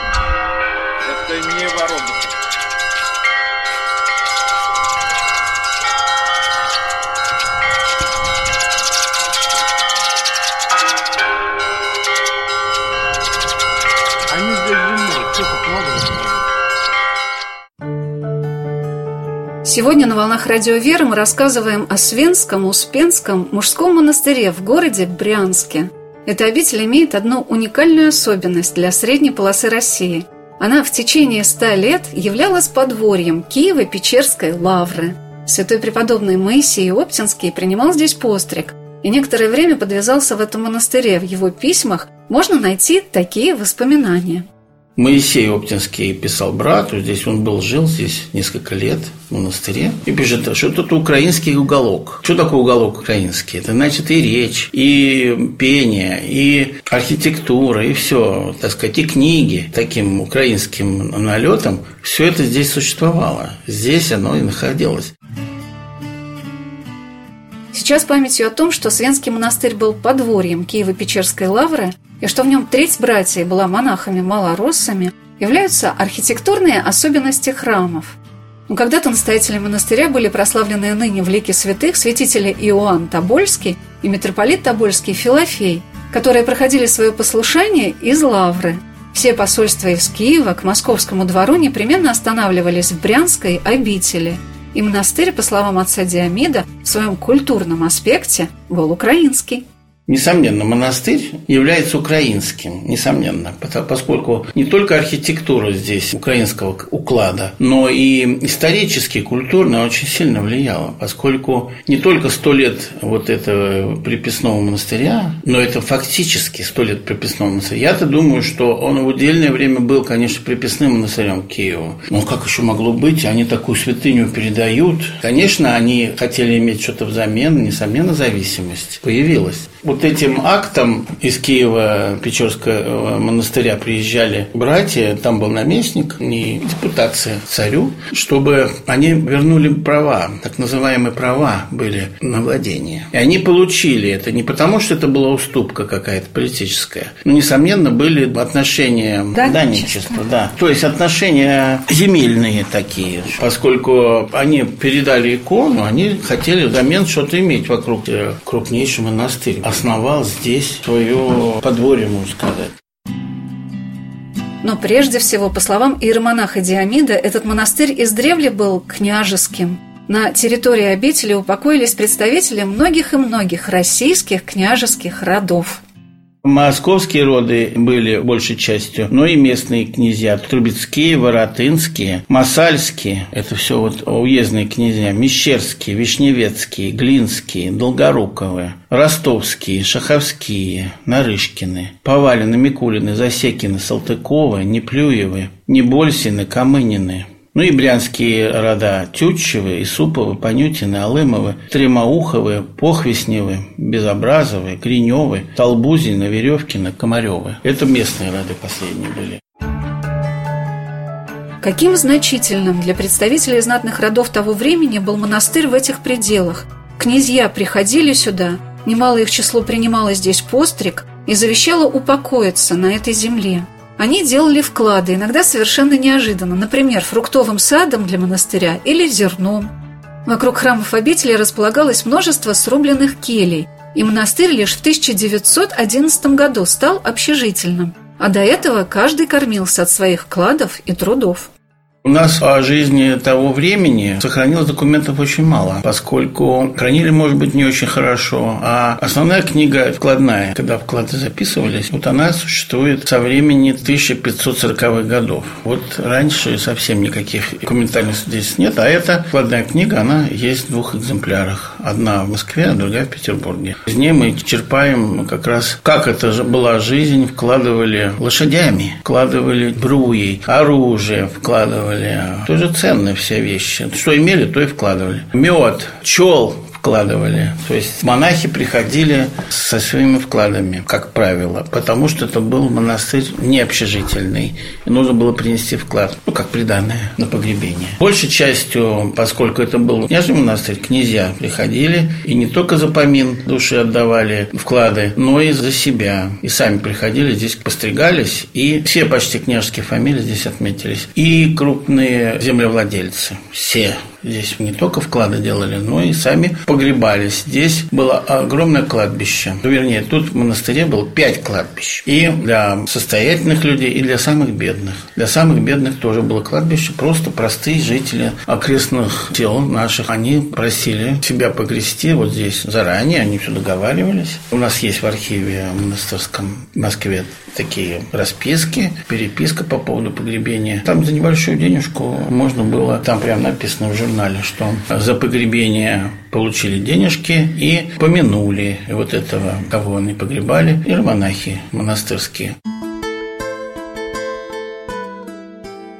Это не воробушки. Они здесь зимой, Сегодня на «Волнах Радио Веры» мы рассказываем о Свенском, Успенском мужском монастыре в городе Брянске. Эта обитель имеет одну уникальную особенность для средней полосы России. Она в течение ста лет являлась подворьем Киево-Печерской лавры. Святой преподобный Моисей Оптинский принимал здесь постриг и некоторое время подвязался в этом монастыре. В его письмах можно найти такие воспоминания – Моисей Оптинский писал брату, здесь он был, жил здесь несколько лет в монастыре, и пишет, что это украинский уголок. Что такое уголок украинский? Это значит и речь, и пение, и архитектура, и все, так сказать, и книги таким украинским налетом. Все это здесь существовало. Здесь оно и находилось. Сейчас памятью о том, что Свенский монастырь был подворьем Киево-Печерской лавры – и что в нем треть братьев была монахами-малороссами, являются архитектурные особенности храмов. Но когда-то настоятели монастыря были прославлены ныне в лике святых святители Иоанн Тобольский и митрополит Тобольский Филофей, которые проходили свое послушание из Лавры. Все посольства из Киева к московскому двору непременно останавливались в Брянской обители, и монастырь, по словам отца Диамида, в своем культурном аспекте был украинский. Несомненно, монастырь является украинским, несомненно, поскольку не только архитектура здесь украинского уклада, но и исторически, культурно очень сильно влияла, поскольку не только сто лет вот этого приписного монастыря, но это фактически сто лет приписного монастыря. Я-то думаю, что он в удельное время был, конечно, приписным монастырем Киеву. Но как еще могло быть? Они такую святыню передают. Конечно, они хотели иметь что-то взамен, несомненно, зависимость появилась. Вот этим актом из Киева Печорского монастыря приезжали братья, там был наместник, не депутация царю, чтобы они вернули права, так называемые права были на владение. И они получили это не потому, что это была уступка какая-то политическая, но, несомненно, были отношения данничества, да. То есть отношения земельные такие, поскольку они передали икону, они хотели взамен что-то иметь вокруг крупнейший монастырь основал здесь свое подворье, можно сказать. Но прежде всего, по словам иеромонаха Диамида, этот монастырь издревле был княжеским. На территории обители упокоились представители многих и многих российских княжеских родов. Московские роды были большей частью, но и местные князья. Трубецкие, Воротынские, Масальские – это все вот уездные князья. Мещерские, Вишневецкие, Глинские, Долгоруковые, Ростовские, Шаховские, Нарышкины, Повалины, Микулины, Засекины, Салтыковы, Неплюевы, Небольсины, Камынины – ну и брянские рода Тютчевы, Исуповы, Понютины, Алымовы, Тремоуховы, Похвесневы, Безобразовы, Гриневы, Толбузины, Веревкины, Комаревы. Это местные роды последние были. Каким значительным для представителей знатных родов того времени был монастырь в этих пределах? князья приходили сюда, немало их число принимало здесь постриг и завещало упокоиться на этой земле. Они делали вклады, иногда совершенно неожиданно, например, фруктовым садом для монастыря или зерном. Вокруг храмов обители располагалось множество срубленных келей, и монастырь лишь в 1911 году стал общежительным, а до этого каждый кормился от своих вкладов и трудов. У нас о жизни того времени сохранилось документов очень мало, поскольку хранили, может быть, не очень хорошо. А основная книга вкладная, когда вклады записывались, вот она существует со времени 1540-х годов. Вот раньше совсем никаких документальных здесь нет, а эта вкладная книга, она есть в двух экземплярах. Одна в Москве, а другая в Петербурге. Из ней мы черпаем как раз, как это же была жизнь, вкладывали лошадями, вкладывали бруей, оружие вкладывали. Тоже ценные все вещи. Что имели, то и вкладывали. Мед, чел вкладывали. То есть монахи приходили со своими вкладами, как правило, потому что это был монастырь не общежительный. И нужно было принести вклад, ну, как приданное на погребение. Большей частью, поскольку это был княжий монастырь, князья приходили и не только за помин души отдавали вклады, но и за себя. И сами приходили, здесь постригались, и все почти княжеские фамилии здесь отметились. И крупные землевладельцы, все Здесь не только вклады делали, но и сами погребались. Здесь было огромное кладбище. Ну, вернее, тут в монастыре было пять кладбищ. И для состоятельных людей, и для самых бедных. Для самых бедных тоже было кладбище. Просто простые жители окрестных сел наших, они просили себя погрести вот здесь заранее. Они все договаривались. У нас есть в архиве монастырском в Москве такие расписки, переписка по поводу погребения. Там за небольшую денежку можно было, там прям написано журнале, что за погребение получили денежки и помянули вот этого, кого они погребали, и монахи монастырские.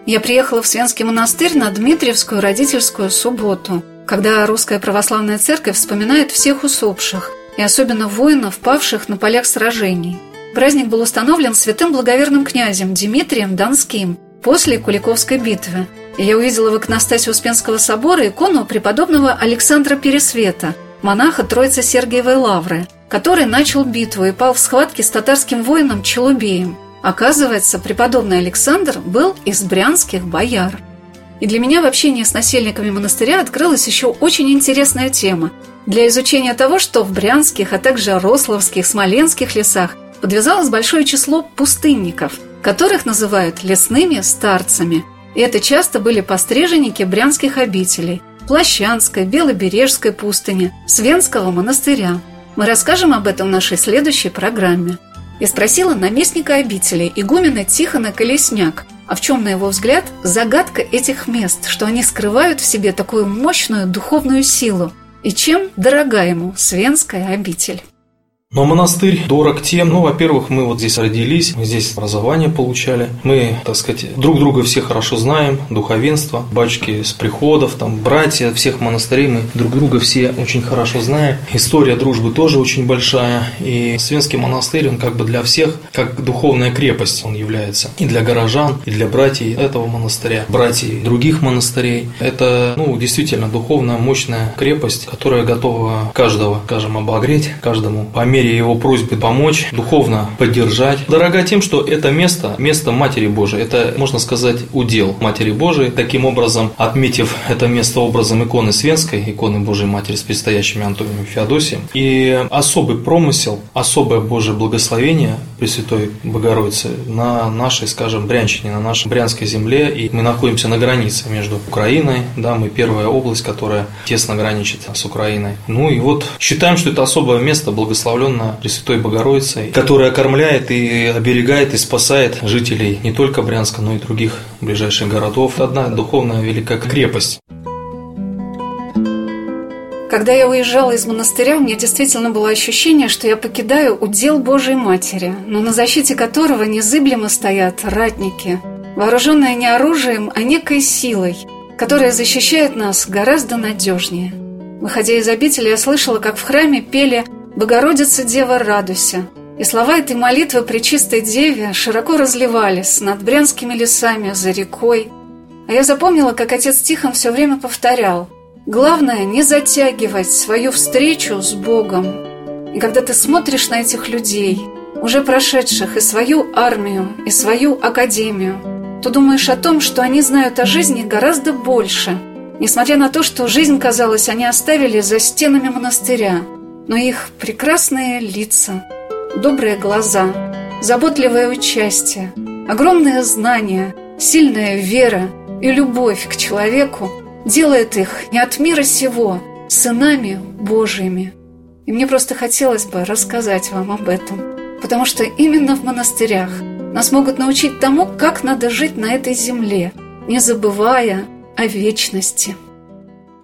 Я приехала в Свенский монастырь на Дмитриевскую родительскую субботу, когда русская православная церковь вспоминает всех усопших, и особенно воинов, павших на полях сражений – Праздник был установлен святым благоверным князем Дмитрием Донским после Куликовской битвы. Я увидела в иконостасе Успенского собора икону преподобного Александра Пересвета, монаха Троицы Сергиевой Лавры, который начал битву и пал в схватке с татарским воином Челубеем. Оказывается, преподобный Александр был из брянских бояр. И для меня в общении с насельниками монастыря открылась еще очень интересная тема для изучения того, что в брянских, а также рословских, смоленских лесах подвязалось большое число пустынников, которых называют лесными старцами. Это часто были постриженники брянских обителей – Плащанской, Белобережской пустыни, Свенского монастыря. Мы расскажем об этом в нашей следующей программе. Я спросила наместника обители, игумена Тихона Колесняк, а в чем, на его взгляд, загадка этих мест, что они скрывают в себе такую мощную духовную силу, и чем дорога ему Свенская обитель. Но монастырь дорог тем, ну, во-первых, мы вот здесь родились, мы здесь образование получали, мы, так сказать, друг друга все хорошо знаем, духовенство, батюшки с приходов, там, братья всех монастырей, мы друг друга все очень хорошо знаем. История дружбы тоже очень большая, и Свенский монастырь, он как бы для всех, как духовная крепость он является. И для горожан, и для братьев этого монастыря, братьев других монастырей. Это, ну, действительно духовная мощная крепость, которая готова каждого, скажем, обогреть, каждому померить мере его просьбы помочь, духовно поддержать. Дорога тем, что это место, место Матери Божией, это, можно сказать, удел Матери Божией. Таким образом, отметив это место образом иконы Свенской, иконы Божией Матери с предстоящими Антонием и Феодосием, и особый промысел, особое Божье благословение Пресвятой Богородицы на нашей, скажем, Брянщине, на нашей брянской земле, и мы находимся на границе между Украиной, да, мы первая область, которая тесно граничит с Украиной. Ну и вот считаем, что это особое место, благословленное окружена Пресвятой Богородицей, которая кормляет и оберегает и спасает жителей не только Брянска, но и других ближайших городов. Одна духовная великая крепость. Когда я уезжала из монастыря, у меня действительно было ощущение, что я покидаю удел Божьей Матери, но на защите которого незыблемо стоят ратники, вооруженные не оружием, а некой силой, которая защищает нас гораздо надежнее. Выходя из обители, я слышала, как в храме пели «Богородица, Дева, радуйся!» И слова этой молитвы при чистой Деве широко разливались над брянскими лесами, за рекой. А я запомнила, как отец Тихон все время повторял Главное не затягивать свою встречу с Богом. И когда ты смотришь на этих людей, уже прошедших и свою армию, и свою академию, то думаешь о том, что они знают о жизни гораздо больше, несмотря на то, что жизнь, казалось, они оставили за стенами монастыря. Но их прекрасные лица, добрые глаза, заботливое участие, огромное знание, сильная вера и любовь к человеку делает их не от мира сего, сынами Божьими. И мне просто хотелось бы рассказать вам об этом, потому что именно в монастырях нас могут научить тому, как надо жить на этой земле, не забывая о вечности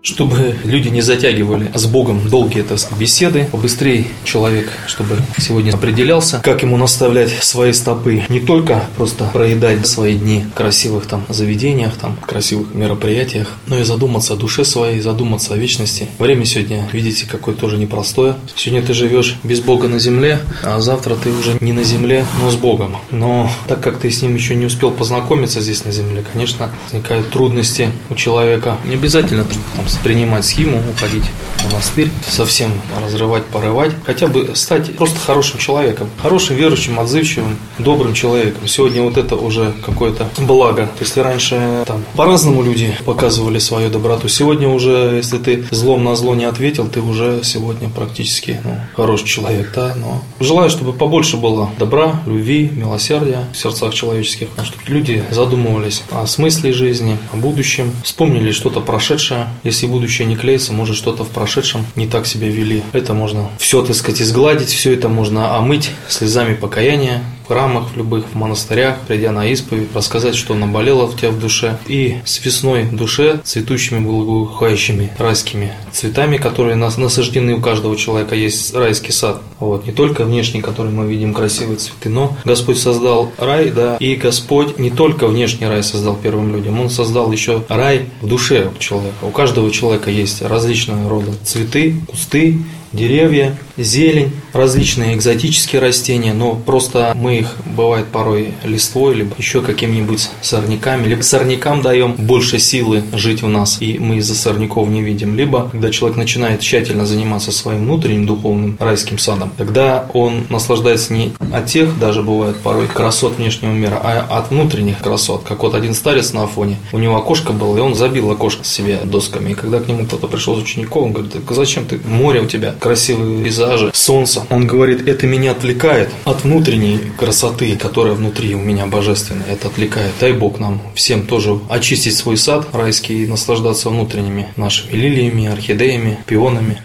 чтобы люди не затягивали с Богом долгие это беседы, побыстрее человек, чтобы сегодня определялся, как ему наставлять свои стопы, не только просто проедать свои дни в красивых там заведениях, там красивых мероприятиях, но и задуматься о душе своей, задуматься о вечности. Время сегодня, видите, какое тоже непростое. Сегодня ты живешь без Бога на земле, а завтра ты уже не на земле, но с Богом. Но так как ты с ним еще не успел познакомиться здесь на земле, конечно, возникают трудности у человека. Не обязательно там, принимать схему, уходить в монастырь, совсем разрывать, порывать, хотя бы стать просто хорошим человеком, хорошим, верующим, отзывчивым, добрым человеком. Сегодня вот это уже какое-то благо. Если раньше там по-разному люди показывали свою доброту, сегодня уже, если ты злом на зло не ответил, ты уже сегодня практически ну, хороший человек, да, но желаю, чтобы побольше было добра, любви, милосердия в сердцах человеческих, чтобы люди задумывались о смысле жизни, о будущем, вспомнили что-то прошедшее, если будущее не клеится, может что-то в прошедшем не так себя вели. Это можно все, так сказать, изгладить, все это можно омыть слезами покаяния, в храмах в любых, в монастырях, придя на исповедь, рассказать, что наболело в тебя в душе. И с весной душе, цветущими, благоухающими райскими цветами, которые нас насаждены у каждого человека, есть райский сад. Вот. Не только внешний, который мы видим, красивые цветы, но Господь создал рай, да, и Господь не только внешний рай создал первым людям, Он создал еще рай в душе человека. У каждого человека есть различного рода цветы, кусты, деревья, зелень, различные экзотические растения, но просто мы их, бывает, порой листвой, либо еще какими-нибудь сорняками, либо сорнякам даем больше силы жить в нас, и мы из-за сорняков не видим. Либо, когда человек начинает тщательно заниматься своим внутренним духовным райским садом, тогда он наслаждается не от тех, даже бывает порой, красот внешнего мира, а от внутренних красот. Как вот один старец на Афоне, у него окошко было, и он забил окошко себе досками. И когда к нему кто-то пришел с учеников, он говорит, зачем ты, море у тебя, красивые пейзажи, солнце. Он говорит, это меня отвлекает от внутренней красоты, которая внутри у меня божественная. Это отвлекает. Дай Бог нам всем тоже очистить свой сад райский и наслаждаться внутренними нашими лилиями, орхидеями, пионами.